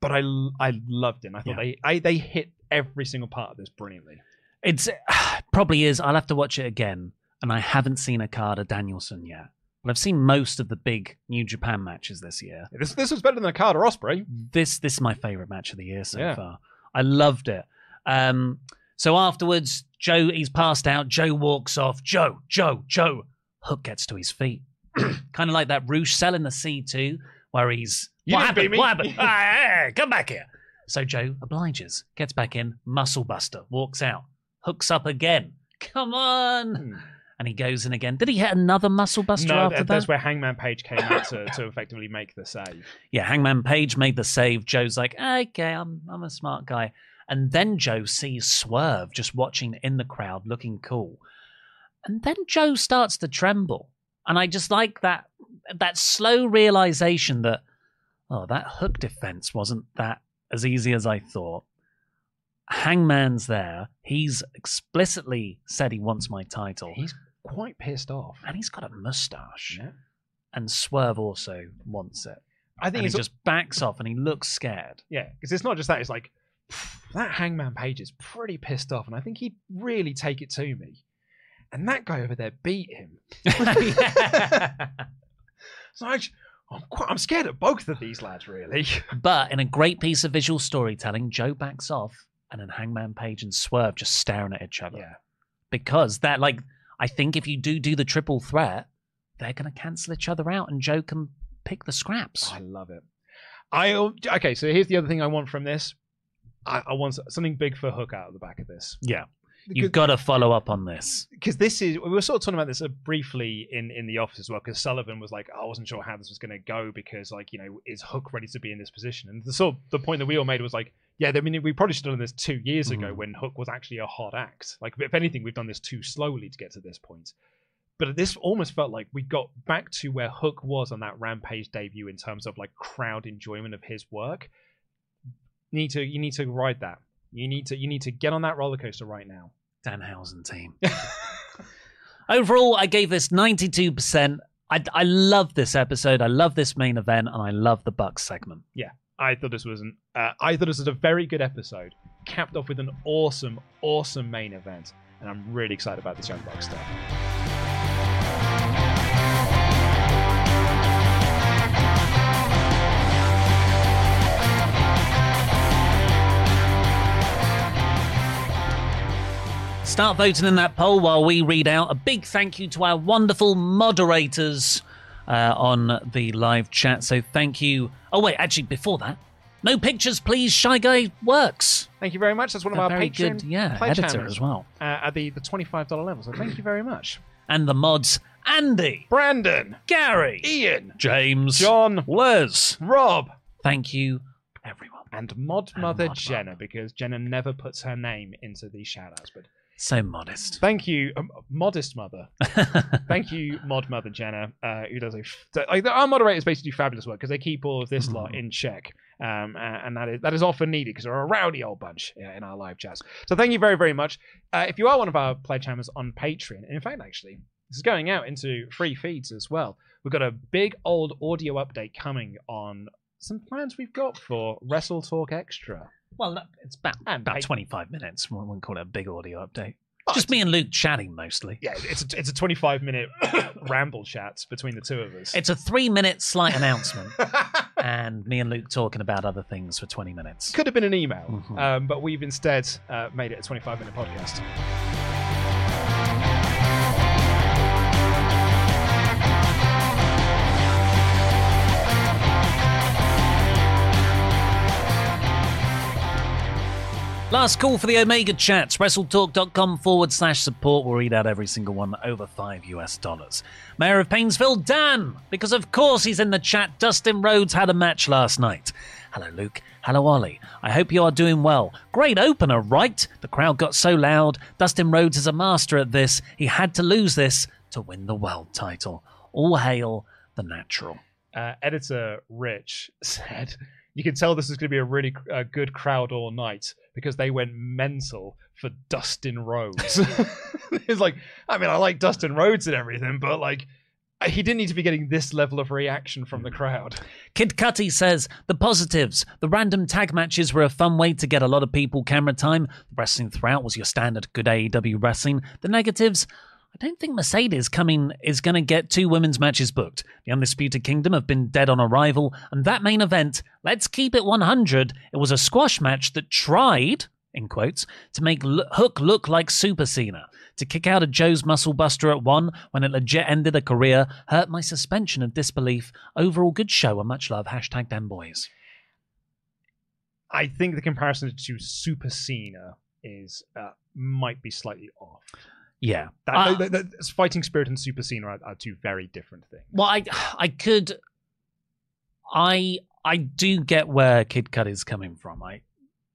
but I I loved it. And I thought they I, they hit every single part of this brilliantly. It's (sighs) probably is. I'll have to watch it again. And I haven't seen Okada Danielson yet. But I've seen most of the big New Japan matches this year. This this was better than Carter Ospreay. This this is my favorite match of the year so Yeah. far. I loved it. Um, so afterwards, Joe he's passed out. Joe walks off. Joe, Joe, Joe. Hook gets to his feet, (clears throat) kind of like that Rouge cell in the C two, where he's You what happened? me." What happened? (laughs) Ah, hey, come back here. So Joe obliges, gets back in, muscle buster, walks out, hooks up again. Come on. And he goes in again. Did he hit another muscle buster Hmm. No, after that, that? that's where Hangman Page came out to, to effectively make the save. (laughs) yeah, Hangman Page made the save. Joe's like, okay, I'm I'm a smart guy. And then Joe sees Swerve just watching in the crowd, looking cool. And then Joe starts to tremble. And I just like that that slow realization that oh, that hook defense wasn't that as easy as I thought. Hangman's there. He's explicitly said he wants my title. He's quite pissed off. and he's got a mustache. Yeah. And Swerve also wants it. I think and he just backs off and he looks scared. Yeah, because it's not just that. It's like that Hangman Page is pretty pissed off, and I think he'd really take it to me. And that guy over there beat him. (laughs) (laughs) so I, I'm, quite, I'm scared of both of these lads, really. (laughs) But in a great piece of visual storytelling, Joe backs off and then Hangman Page and Swerve just staring at each other. Yeah. Because that, like, I think if you do do the triple threat, they're going to cancel each other out and Joe can pick the scraps. I love it. I okay. So here's the other thing I want from this. I, I want something big for Hook out of the back of this. Yeah. You've got to follow up on this. because this is we were sort of talking about this uh, briefly in in the office as well because Sullivan was like I wasn't sure how this was going to go because like you know is Hook ready to be in this position and the sort of the point that we all made was like yeah I mean we probably should have done this two years ago Mhm. when Hook was actually a hot act like if anything we've done this too slowly to get to this point but this almost felt like we got back to where Hook was on that Rampage debut in terms of like crowd enjoyment of his work you need to you need to ride that you need to you need to get on that roller coaster right now Danhausen team. (laughs) Overall, I gave this 92%. I, I love this episode. I love this main event, and I love the Bucks segment. yeah, I thought this was an uh, I thought this was a very good episode, capped off with an awesome, awesome main event, and I'm really excited about this Young Bucks stuff. Start voting in that poll while we read out a big thank you to our wonderful moderators uh, on the live chat. So thank you. Oh, wait, actually, before that, no pictures, please. Shy Guy works. Thank you very much. That's one of A our very Patreon good, yeah, pledge editor as well. uh, at the the twenty five dollar level. So thank you very much, And the mods Andy, Brandon, Gary, Ian, James, John, Les. Rob, Thank you, everyone. and Mod And Mother Mod Jenna Mother. because Jenna never puts her name into these shout outs. But So modest. thank you, um, Modest Mother. (laughs) Thank you, Mod Mother Jenna, uh, who does a f- like our moderators basically do fabulous work because they keep all of this lot in check, um, and that is that is often needed because they're a rowdy old bunch yeah, in our live chats. So thank you very very much. Uh, if you are one of our pledge hammers on Patreon, and in fact actually this is going out into free feeds as well. We've got a big old audio update coming on some plans we've got for Wrestle Talk Extra. Well, no, it's about, And about I- 25 minutes. We wouldn't call it a big audio update. Just me and Luke chatting mostly. Yeah, it's a, it's a 25 minute (coughs) ramble chat between the two of us. It's a three minute slight announcement, (laughs) and me and Luke talking about other things for 20 minutes. Could have been an email, Mhm. um, but we've instead uh, made it a 25 minute podcast. Last call for the Omega chats. WrestleTalk.com forward slash support. We'll read out every single one over five US dollars. Mayor of Painesville, Dan, because of course he's in the chat. Dustin Rhodes had a match last night. Hello, Luke. Hello, Oli. I hope you are doing well. Great opener, right? The crowd got so loud. Dustin Rhodes is a master at this. He had to lose this to win the world title. All hail the natural. Uh, editor Rich (laughs) said, You can tell this is going to be a really uh, good crowd all night because they went mental for Dustin Rhodes. (laughs) (laughs) it's like, I mean, I like Dustin Rhodes and everything, but like, he didn't need to be getting this level of reaction from the crowd. Kid Cutty says the positives. The random tag matches were a fun way to get a lot of people camera time. The wrestling throughout was your standard good AEW wrestling. The negatives. I don't think Mercedes coming is going to get two women's matches booked. The Undisputed Kingdom have been dead on arrival, and that main event, let's keep it 100, it was a squash match that tried, in quotes, to make Hook look like Super Cena. To kick out of Joe's Muscle Buster at one when it legit ended a career hurt my suspension of disbelief. Overall, good show and much love. Hashtag them boys. I think the comparison to Super Cena is uh, might be slightly off. Yeah. That, Uh, that- that- fighting Spirit and Super Cena are, are two very different things. well, I, I could, I, I do get where Kid Cut is coming from. I,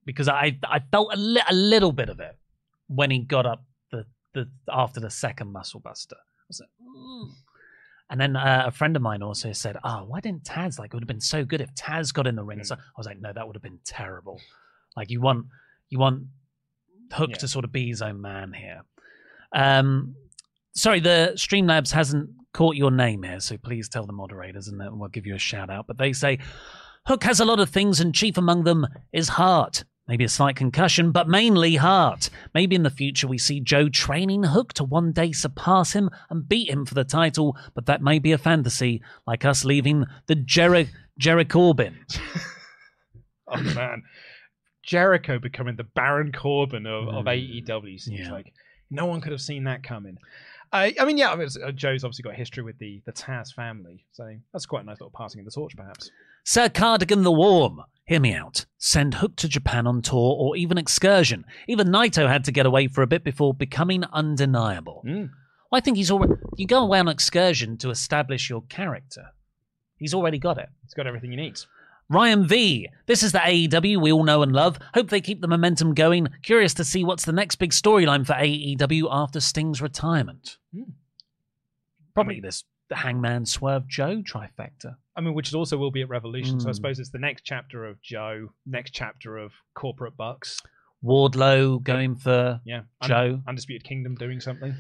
because I, I felt a, li- a little bit of it when he got up the, the after the second Muscle Buster. I was like, "Mm." And then uh, a friend of mine also said, "Oh, why didn't Taz like? It would have been so good if Taz got in the ring." Mm. So I was like, "No, that would have been terrible. Like you want, you want Hook Yeah. to sort of be his own man here." Um, sorry, the Streamlabs hasn't caught your name here, so please tell the moderators, and we'll give you a shout out. But they say Hook has a lot of things, and chief among them is heart. Maybe a slight concussion, but mainly heart. Maybe in the future we see Joe training Hook to one day surpass him and beat him for the title, but that may be a fantasy, like us leaving the Jerry Jerry Corbin. (laughs) Oh man, Jericho becoming the Baron Corbin of, of Mm. AEW seems Yeah. like no one could have seen that coming. I, I mean, yeah, I mean, uh, Joe's obviously got history with the the Taz family, so that's quite a nice little passing of the torch, perhaps. Sir Cardigan the Warm, hear me out. Send Hook to Japan on tour or even excursion. Even Naito had to get away for a bit before becoming undeniable. Mm. Well, I think he's already. You go away on excursion to establish your character. He's already got it. He's got everything he needs. Ryan V. This is the AEW we all know and love. Hope they keep the momentum going. Curious to see what's the next big storyline for AEW after Sting's retirement. Hmm. Probably this the Hangman Swerve Joe trifecta. I mean, which also will be at Revolution. So I Mm. suppose it's the next chapter of Joe, next chapter of Corporate Bucks. Wardlow going for Yeah, Joe. Undisputed Kingdom doing something.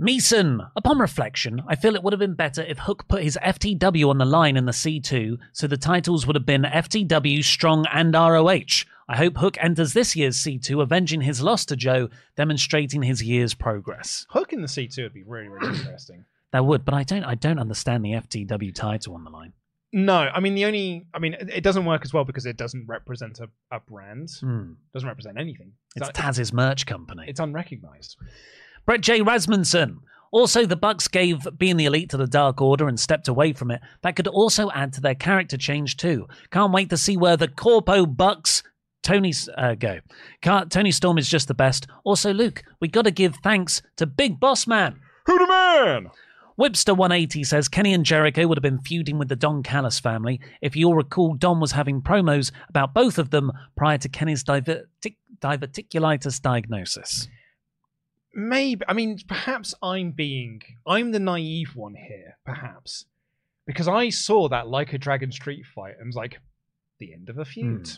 Meeson. Upon reflection, I feel it would have been better if Hook put his FTW on the line in the C2, so the titles would have been FTW, Strong, and ROH. I hope Hook enters this year's C2, avenging his loss to Joe, demonstrating his year's progress. Hook in the C2 would be really, really (clears throat) interesting. That would, but I don't. I don't understand the FTW title on the line. No, I mean the only, I mean it doesn't work as well because it doesn't represent a, a brand. Hmm. Doesn't represent anything. It's Taz's merch company. It's unrecognized. Brett J. Rasmussen. Also, the Bucks gave being the elite to the Dark Order and stepped away from it. That could also add to their character change too. Can't wait to see where the Corpo Bucks Tony's uh, go. Can't, Toni Storm is just the best. Also, Luke, we got to give thanks to Big Boss Man. Who the man? Whipster180 says Kenny and Jericho would have been feuding with the Don Callis family. If you'll recall, Don was having promos about both of them prior to Kenny's divertic- diverticulitis diagnosis. Maybe. I mean, perhaps I'm being, I'm the naive one here, perhaps, because I saw that like a Dragon Street fight and was like, the end of a feud. Hmm.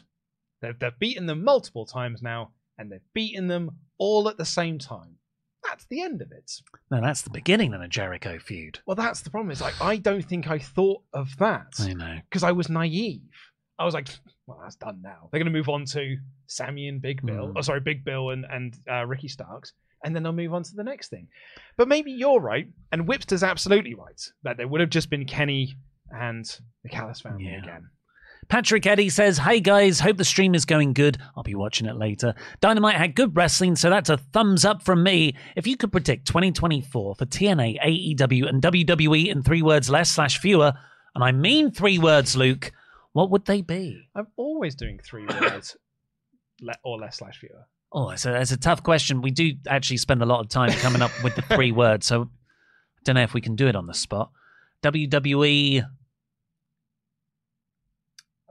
They've, they've beaten them multiple times now, and they've beaten them all at the same time. That's the end of it. No, that's the beginning of a Jericho feud. Well, that's the problem. Is like I don't think I thought of that I know. because I was naive. I was like, well, that's done now. They're going to move on to Sammy and Big Bill. Mm. Oh, sorry, Big Bill and and uh, Ricky Starks, and then they'll move on to the next thing. But maybe you're right, and Whipster's absolutely right that there would have just been Kenny and the Callis family Yeah. again. Patrick Eddy says, Hey guys, hope the stream is going good. I'll be watching it later. Dynamite had good wrestling, so that's a thumbs up from me. If you could predict 2024 for TNA, AEW, and WWE in three words less slash fewer, and I mean three words, Luke, what would they be? I'm always doing three words (coughs) le- or less slash fewer. Oh, a, it's a tough question. We do actually spend a lot of time coming up with the three (laughs) words, so I don't know if we can do it on the spot. WWE,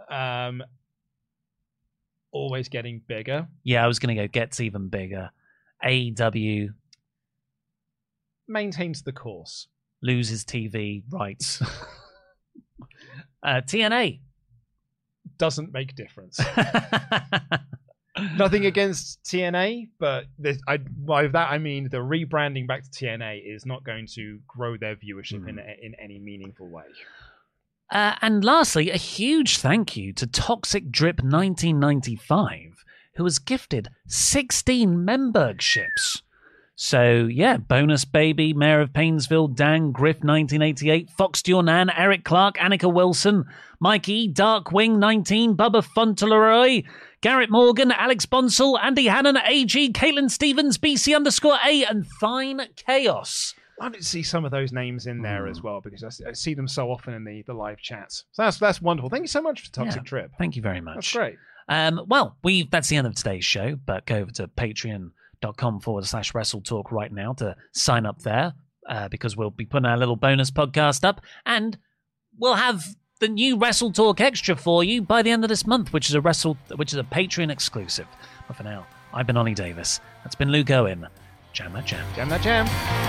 Um, always getting bigger. yeah, I was going to go gets even bigger. AEW Maintains the course. loses TV rights. (laughs) uh, TNA. Doesn't make difference. (laughs) Nothing against TNA, but this, I, by that I mean the rebranding back to TNA is not going to grow their viewership in in any meaningful way. Uh, and lastly, a huge thank you to Toxic Drip 1995, who has gifted 16 memberships. So, yeah, Bonus Baby, Mayor of Painesville, Dan Griff 1988, Fox Nan, Eric Clark, Annika Wilson, Mikey, Darkwing 19, Bubba Fonteleroy, Garrett Morgan, Alex Bonsall, Andy Hannon, AG, Caitlin Stevens, BC underscore A, and Fine Chaos. I did see some of those names in there Hmm. as well because I see them so often in the, the live chats. So that's that's wonderful. Thank you so much for the Toxic Yeah, Trip. Thank you very much. That's great. Um, well, we that's the end of today's show, but go over to patreon.com forward slash wrestle talk right now to sign up there uh, because we'll be putting our little bonus podcast up and we'll have the new Wrestle Talk extra for you by the end of this month, which is a wrestle which is a Patreon exclusive. But for now, I've been Oli Davis. That's been Luke Owen. Jam that jam. Jam that jam.